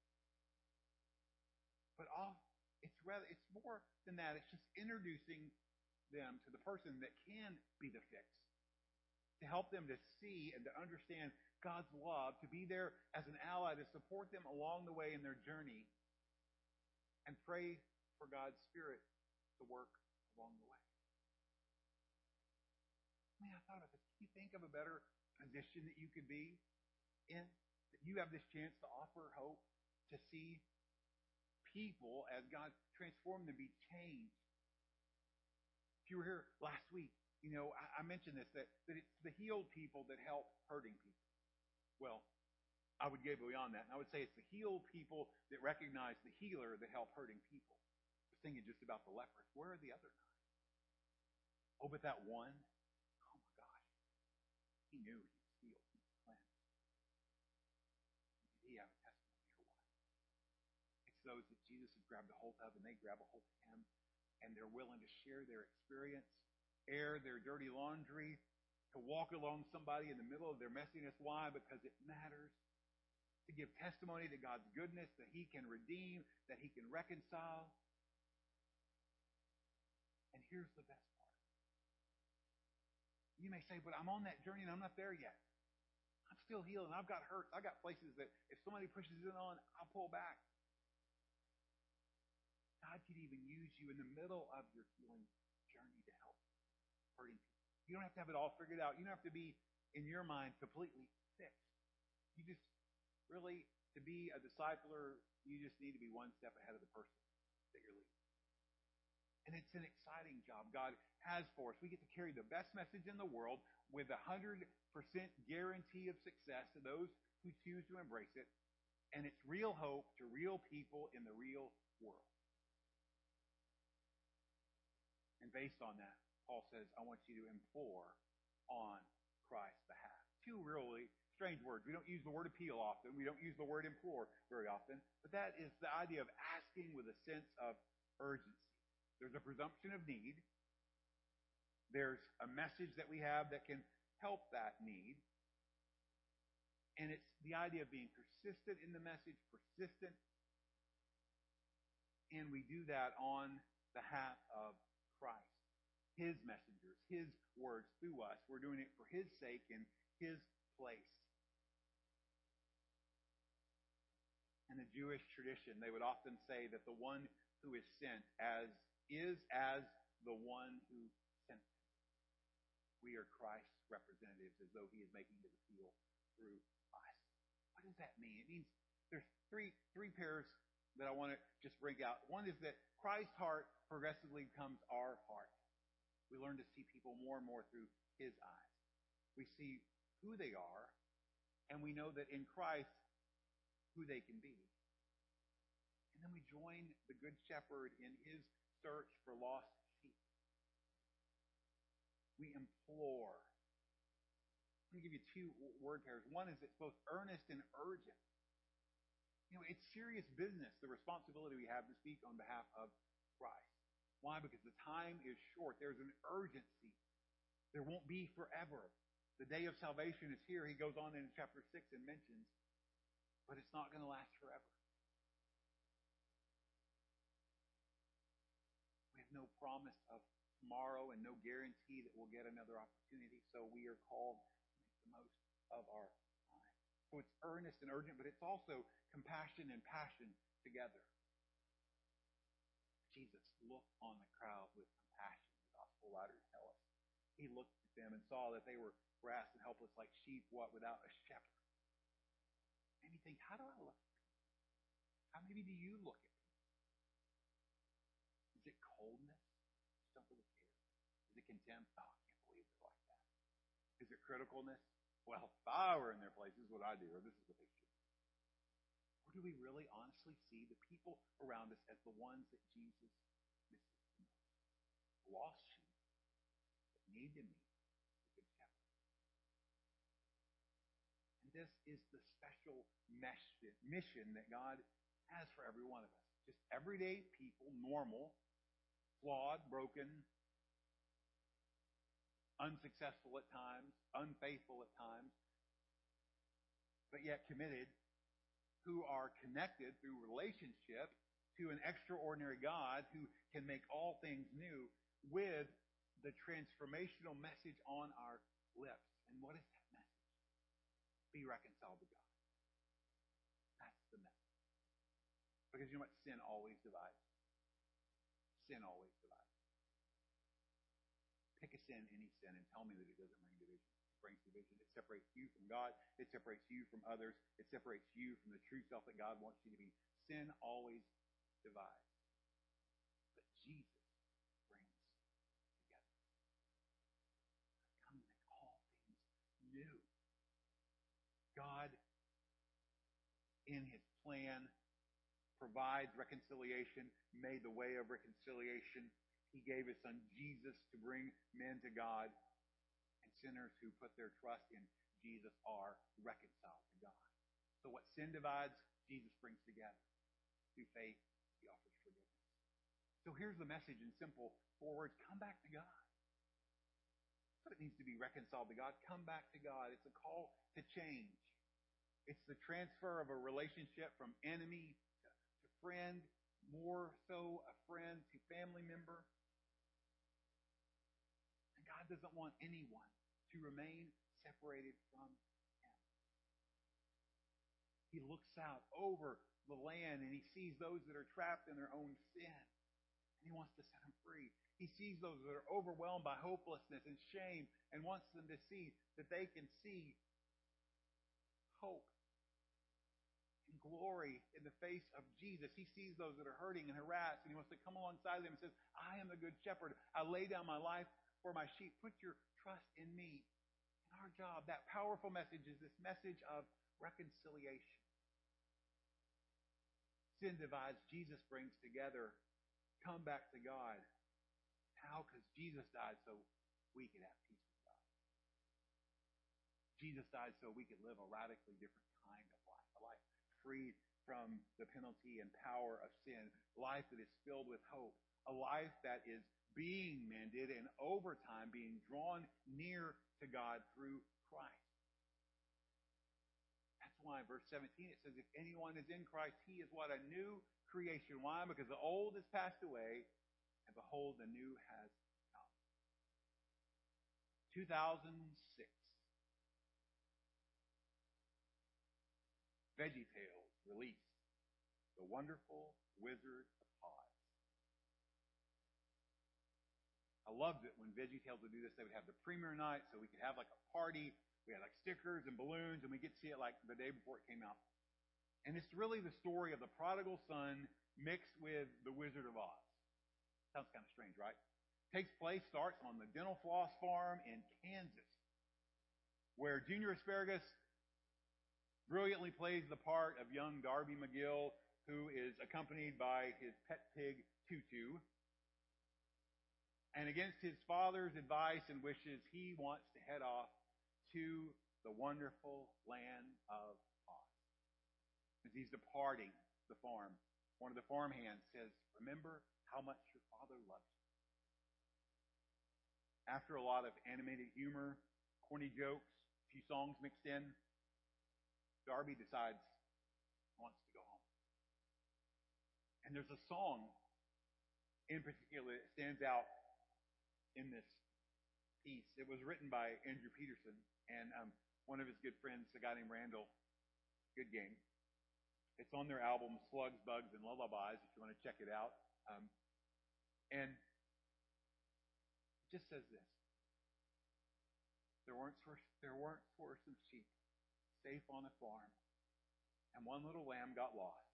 Speaker 2: But all it's rather it's more than that. It's just introducing them to the person that can be the fix. To help them to see and to understand God's love, to be there as an ally, to support them along the way in their journey, and pray for God's Spirit to work along the way. Man, I thought about this. Can you think of a better position that you could be in? That you have this chance to offer hope, to see people as God transformed them, be changed. If you were here last week, you know, I, I mentioned this, that, that it's the healed people that help hurting people. Well, I would go beyond that, and I would say it's the healed people that recognize the healer that help hurting people. I was thinking just about the lepers. Where are the other nine? Oh, but that one, he knew he was healed, he was cleansed. Did he have a testimony or what? It's those that Jesus has grabbed a hold of, and they grab a hold of him, and they're willing to share their experience, air their dirty laundry, to walk along somebody in the middle of their messiness. Why? Because it matters to give testimony to God's goodness, that He can redeem, that He can reconcile. And here's the best. You may say, but I'm on that journey and I'm not there yet. I'm still healing. I've got hurts. I've got places that if somebody pushes in on, I'll pull back. God could even use you in the middle of your healing journey to help hurting people. You don't have to have it all figured out. You don't have to be, in your mind, completely fixed. You just really, to be a discipler, you just need to be one step ahead of the person that you're leading. And it's an exciting job God has for us. We get to carry the best message in the world with a 100% guarantee of success to those who choose to embrace it. And it's real hope to real people in the real world. And based on that, Paul says, I want you to implore on Christ's behalf. Two really strange words. We don't use the word appeal often. We don't use the word implore very often. But that is the idea of asking with a sense of urgency. There's a presumption of need. There's a message that we have that can help that need. And it's the idea of being persistent in the message, persistent. And we do that on behalf of Christ, His messengers, His words through us. We're doing it for His sake in His place. In the Jewish tradition, they would often say that the one who is sent as is as the one who sent him. We are Christ's representatives as though he is making his appeal through us. What does that mean? It means there's three three pairs that I want to just bring out. One is that Christ's heart progressively becomes our heart. We learn to see people more and more through his eyes. We see who they are, and we know that in Christ who they can be. And then we join the Good Shepherd in his search for lost sheep. We implore. Let me give you two word pairs. One is it's both earnest and urgent. You know, it's serious business, the responsibility we have to speak on behalf of Christ. Why? Because the time is short. There's an urgency. There won't be forever. The day of salvation is here. He goes on in chapter 6 and mentions but it's not going to last forever. No promise of tomorrow and no guarantee that we'll get another opportunity, so we are called to make the most of our time. So it's earnest and urgent, but it's also compassion and passion together. Jesus looked on the crowd with compassion, the gospel writers tell us. He looked at them and saw that they were grass and helpless like sheep, what, without a shepherd. And you think, how do I look? How maybe do you look at people? Is it coldness? Just don't really care. It? Oh, I can't believe they're like that. Is it criticalness? Well, if I were in their place, this is what I do, or this is what they should do. Or do we really honestly see the people around us as the ones that Jesus misses the most? Lost sheep that need to meet the Good Shepherd. And this is the special mission that God has for every one of us. Just everyday people, normal, flawed, broken, unsuccessful at times, unfaithful at times, but yet committed, who are connected through relationship to an extraordinary God who can make all things new with the transformational message on our lips. And what is that message? Be reconciled to God. That's the message. Because you know what? Sin always divides. Sin always divides. Pick a sin, tell me that it doesn't bring division. It brings division. It separates you from God. It separates you from others. It separates you from the true self that God wants you to be. Sin always divides. But Jesus brings together. Come to make all things new. God, in his plan, provides reconciliation, made the way of reconciliation. He gave his son Jesus to bring men to God, sinners who put their trust in Jesus are reconciled to God. So what sin divides, Jesus brings together. Through faith, he offers forgiveness. So here's the message in simple four words. Come back to God. That's what it means to be reconciled to God. Come back to God. It's a call to change. It's the transfer of a relationship from enemy to, to friend, more so a friend to family member. And God doesn't want anyone to remain separated from Him. He looks out over the land and He sees those that are trapped in their own sin. And He wants to set them free. He sees those that are overwhelmed by hopelessness and shame and wants them to see that they can see hope and glory in the face of Jesus. He sees those that are hurting and harassed, and he wants to come alongside them and says, I am the good shepherd. I lay down my life for my sheep. Put your trust in me. And our job, that powerful message, is this message of reconciliation. Sin divides, Jesus brings together. Come back to God. How? Because Jesus died so we could have peace with God. Jesus died so we could live a radically different kind of life, a life freed from the penalty and power of sin, a life that is filled with hope, a life that is being mended and over time being drawn near to God through Christ. That's why in verse 17 it says, If anyone is in Christ, he is what? A new creation. Why? Because the old has passed away, and behold, the new has come. 2006. VeggieTales released The Wonderful Wizard of Oz. I loved it when VeggieTales would do this. They would have the premiere night so we could have like a party. We had like stickers and balloons, and we get to see it like the day before it came out. And it's really the story of the prodigal son mixed with the Wizard of Oz. Sounds kind of strange, right? Takes place, starts on the Dental Floss Farm in Kansas, where Junior Asparagus brilliantly plays the part of young Darby McGill, who is accompanied by his pet pig, Tutu. And against his father's advice and wishes, he wants to head off to the wonderful land of Oz. As he's departing the farm, one of the farm hands says, Remember how much your father loves you. After a lot of animated humor, corny jokes, a few songs mixed in, Darby decides he wants to go home. And there's a song in particular that stands out in this piece. It was written by Andrew Peterson and um, one of his good friends, a guy named Randall. Good game. It's on their album Slugs, Bugs, and Lullabies if you want to check it out. Um, and it just says this. There weren't, there weren't for some sheep safe on a farm, and one little lamb got lost.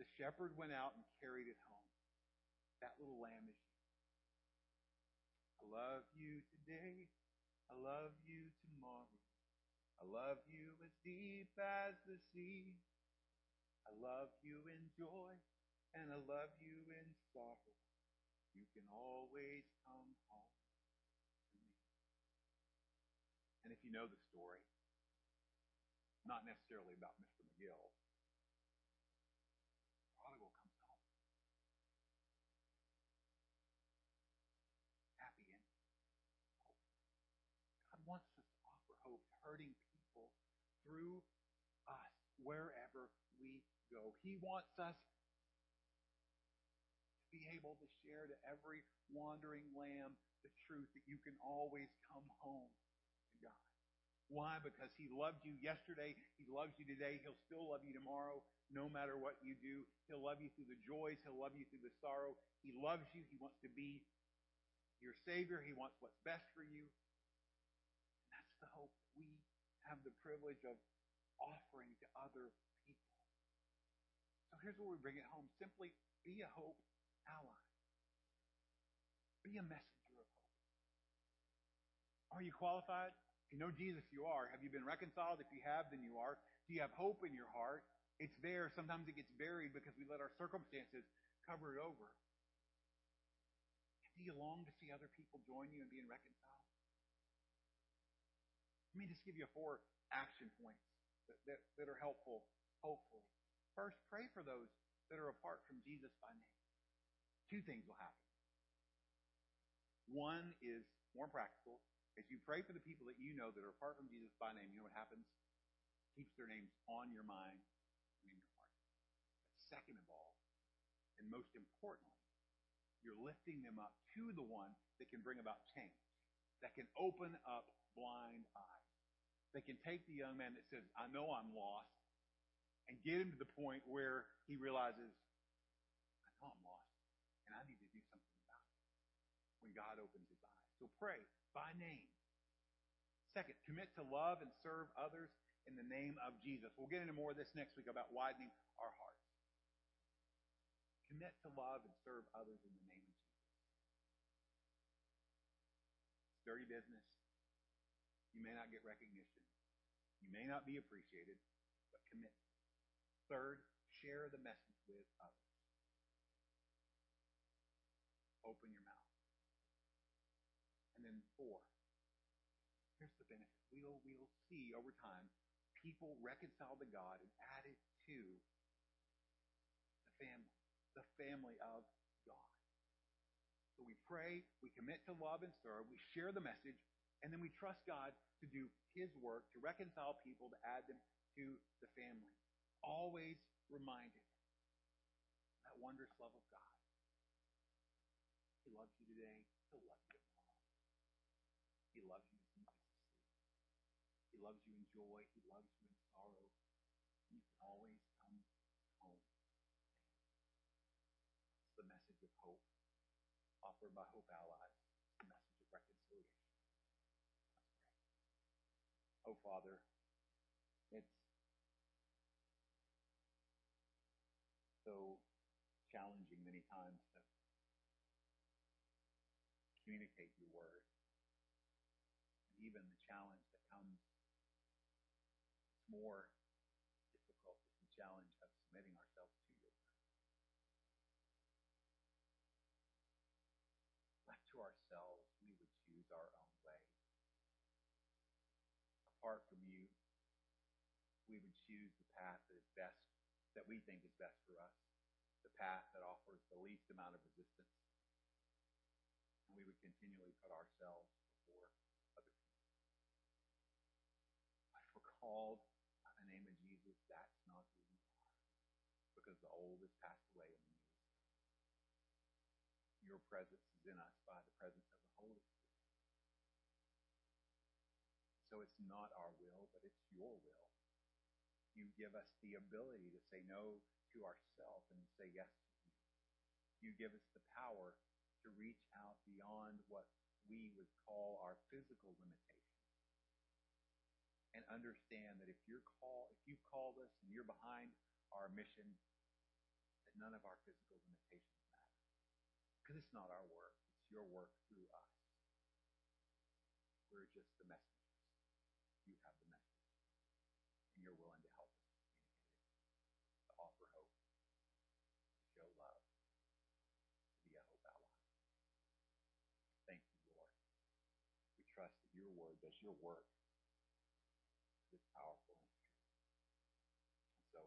Speaker 2: The shepherd went out and carried it home. That little lamb is. I love you today. I love you tomorrow. I love you as deep as the sea. I love you in joy and I love you in sorrow. You can always come home to me. And if you know the story, not necessarily about Mr. McGill, prodigal comes home. Happy and hope. God wants us to offer hope to hurting people through us wherever we go. He wants us to be able to share to every wandering lamb the truth that you can always come home to God. Why? Because He loved you yesterday. He loves you today. He'll still love you tomorrow, no matter what you do. He'll love you through the joys. He'll love you through the sorrow. He loves you. He wants to be your Savior. He wants what's best for you. And the hope we have the privilege of offering to other people. So here's where we bring it home. Simply be a hope ally. Be a messenger of hope. Are you qualified? If you know Jesus, you are. Have you been reconciled? If you have, then you are. Do you have hope in your heart? It's there. Sometimes it gets buried because we let our circumstances cover it over. Do you long to see other people join you in being reconciled? Let me just give you four action points that, that, that are helpful, hopefully. First, pray for those that are apart from Jesus by name. Two things will happen. One is more practical. As you pray for the people that you know that are apart from Jesus by name, you know what happens? Keeps their names on your mind and in your heart. But second of all, and most importantly, you're lifting them up to the one that can bring about change, that can open up blind eyes, that can take the young man that says, I know I'm lost, and get him to the point where he realizes, I know I'm lost, and I need to do something about it when God opens his eyes. So pray by name. Second, commit to love and serve others in the name of Jesus. We'll get into more of this next week about widening our hearts. Commit to love and serve others in the name of Jesus. It's dirty business. You may not get recognition. You may not be appreciated, but commit. Third, share the message with others. Open your mouth. And then four, here's the benefit. We'll, we'll see over time people reconciled to God and added to the family, the family of God. So we pray, we commit to love and serve, we share the message, and then we trust God to do His work to reconcile people, to add them to the family. Always reminded that wondrous love of God. He loves you today. He'll love you tomorrow. He loves you deep as. He loves you in joy. He loves you in sorrow. You can always come home. It's the message of hope offered by Hope Allies. It's the message of reconciliation. Let's pray. Oh, Father, it's so challenging many times to communicate your word. And even the challenge that comes, it's more difficult is the challenge of submitting ourselves to your word. Left to ourselves, we would choose our own way. Apart from you, we would choose the path that is best, that we think is best for us, the path that offers the least amount of resistance and we would continually put ourselves before other people. But if we're called by the name of Jesus, that's not who we are. Because the old has passed away and the new is. Your presence is in us by the presence of the Holy Spirit. So it's not our will, but it's your will. You give us the ability to say no to ourselves and say yes to you. You give us the power to reach out beyond what we would call our physical limitations. And understand that if you're call if you've called us and you're behind our mission, that none of our physical limitations matter. Because it's not our work, it's your work through us. We're just the messengers. You have the message. And you're willing to help us communicate it, to offer hope, to show love, to be a hope ally. Thank you, Lord. We trust that your work. It's powerful and. And so,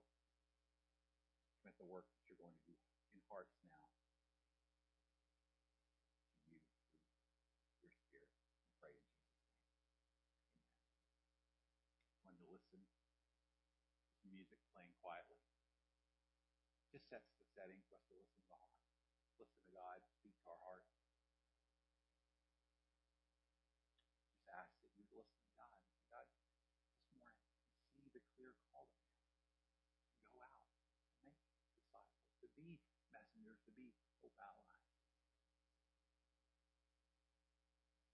Speaker 2: commit the work that you're going to do in hearts now to you through your spirit. We pray in Jesus' name. Amen. When to listen to music playing quietly. Just sets the setting for us to listen to heart. Listen to God, speak to our heart. Just ask that you listen to God. God, this morning, see the clear call of Him. Go out and make disciples, to be messengers, to be hope allies.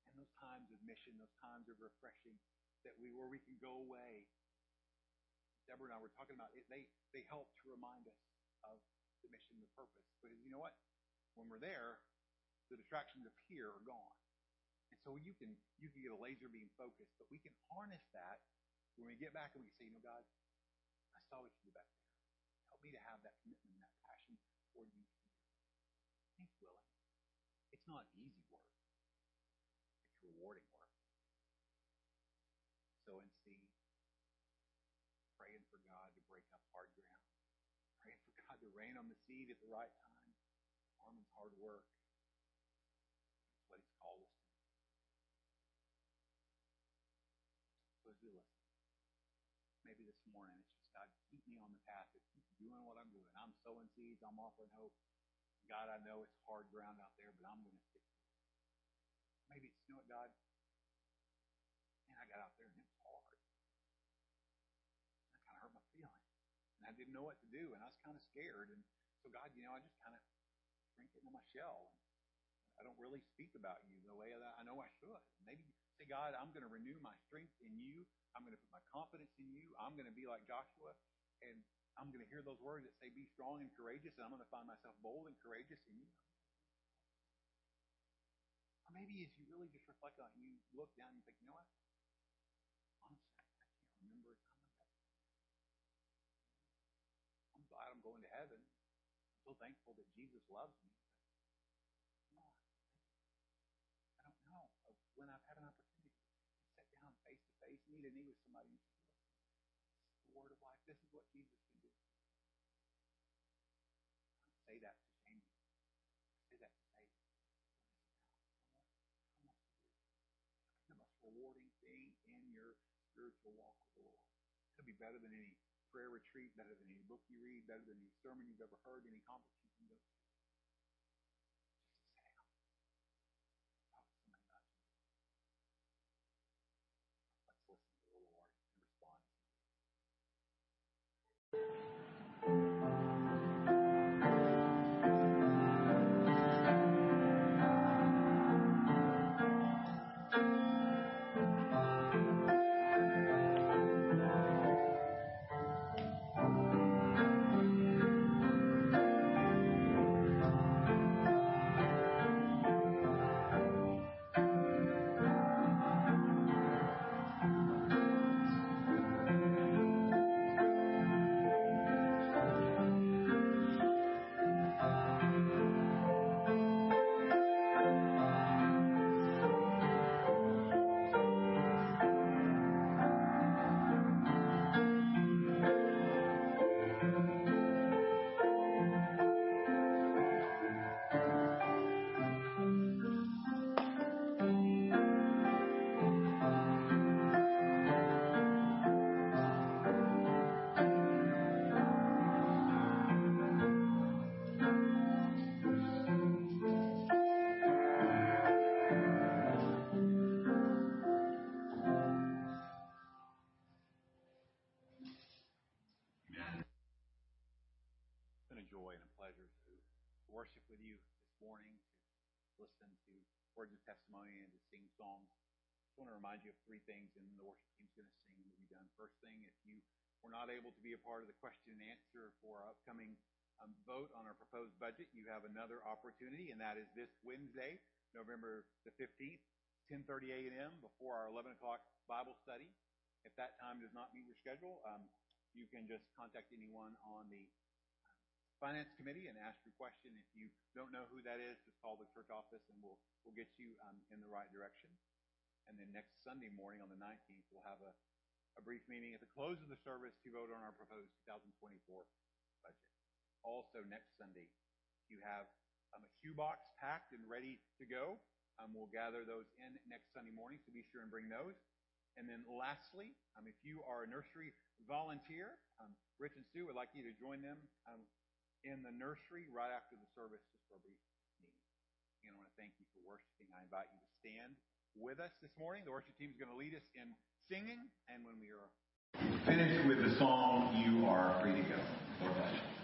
Speaker 2: And those times of mission, those times of refreshing, that we where we can go away. Deborah and I were talking about it. They they help to remind us of the mission, the purpose. Because you know what? When we're there, the distractions of here are gone. And so you can you can get a laser beam focused, but we can harness that when we get back and we say, you know, God, I saw what you did back there. Help me to have that commitment that passion toward you He's willing. It's not easy work. It's rewarding work. So in seed, praying for God to break up hard ground. Praying for God to rain on the seed at the right time. Farming's hard work. That's what He's called us to do. So as we listen, maybe this morning it's just God, keep me on the path keep doing what I'm doing. I'm sowing seeds. I'm offering hope. God, I know it's hard ground out there, but I'm going to stick. Maybe it's, you know what, God? Man, I got out there and it was hard. That kind of hurt my feelings. And I didn't know what to do, and I was kind of scared. And so, God, you know, I just kind of shrink into my shell. And I don't really speak about you the way that I know I should. Maybe say, God, I'm going to renew my strength in you. I'm going to put my confidence in you. I'm going to be like Joshua, and I'm going to hear those words that say, "Be strong and courageous," and I'm going to find myself bold and courageous. And you, or maybe as you really just reflect on it, you look down and you think, "You know what? Honestly, I can't remember a time like that." I'm glad I'm going to heaven. I'm so thankful that Jesus loves me. But, I don't know when I've had an opportunity to sit down face to face, knee to knee with somebody and say, Look, this is the word of life. This is what Jesus can do. I don't say that to shame you. Say that to say, the most rewarding thing in your spiritual walk with the Lord. It'll be better than any prayer retreat, better than any book you read, better than any sermon you've ever heard, any conference you remind you of three things, and the worship team's going to sing and we'll be done. First thing, if you were not able to be a part of the question and answer for our upcoming um, vote on our proposed budget, you have another opportunity, and that is this Wednesday, November the 15th, 10:30 a.m. before our 11 o'clock Bible study. If that time does not meet your schedule, um, you can just contact anyone on the finance committee and ask your question. If you don't know who that is, just call the church office and we'll we'll get you um, in the right direction. And then next Sunday morning on the 19th, we'll have a, a brief meeting at the close of the service to vote on our proposed 2024 budget. Also next Sunday, you have um, a cue box packed and ready to go. Um, we'll gather those in next Sunday morning, so be sure and bring those. And then lastly, um, if you are a nursery volunteer, um, Rich and Sue would like you to join them um, in the nursery right after the service just for a brief meeting. Again, I want to thank you for worshiping. I invite you to stand with us this morning. The worship team is going to lead us in singing, and when we are
Speaker 1: finished with the song, You Are Free to Go. Lord bless you.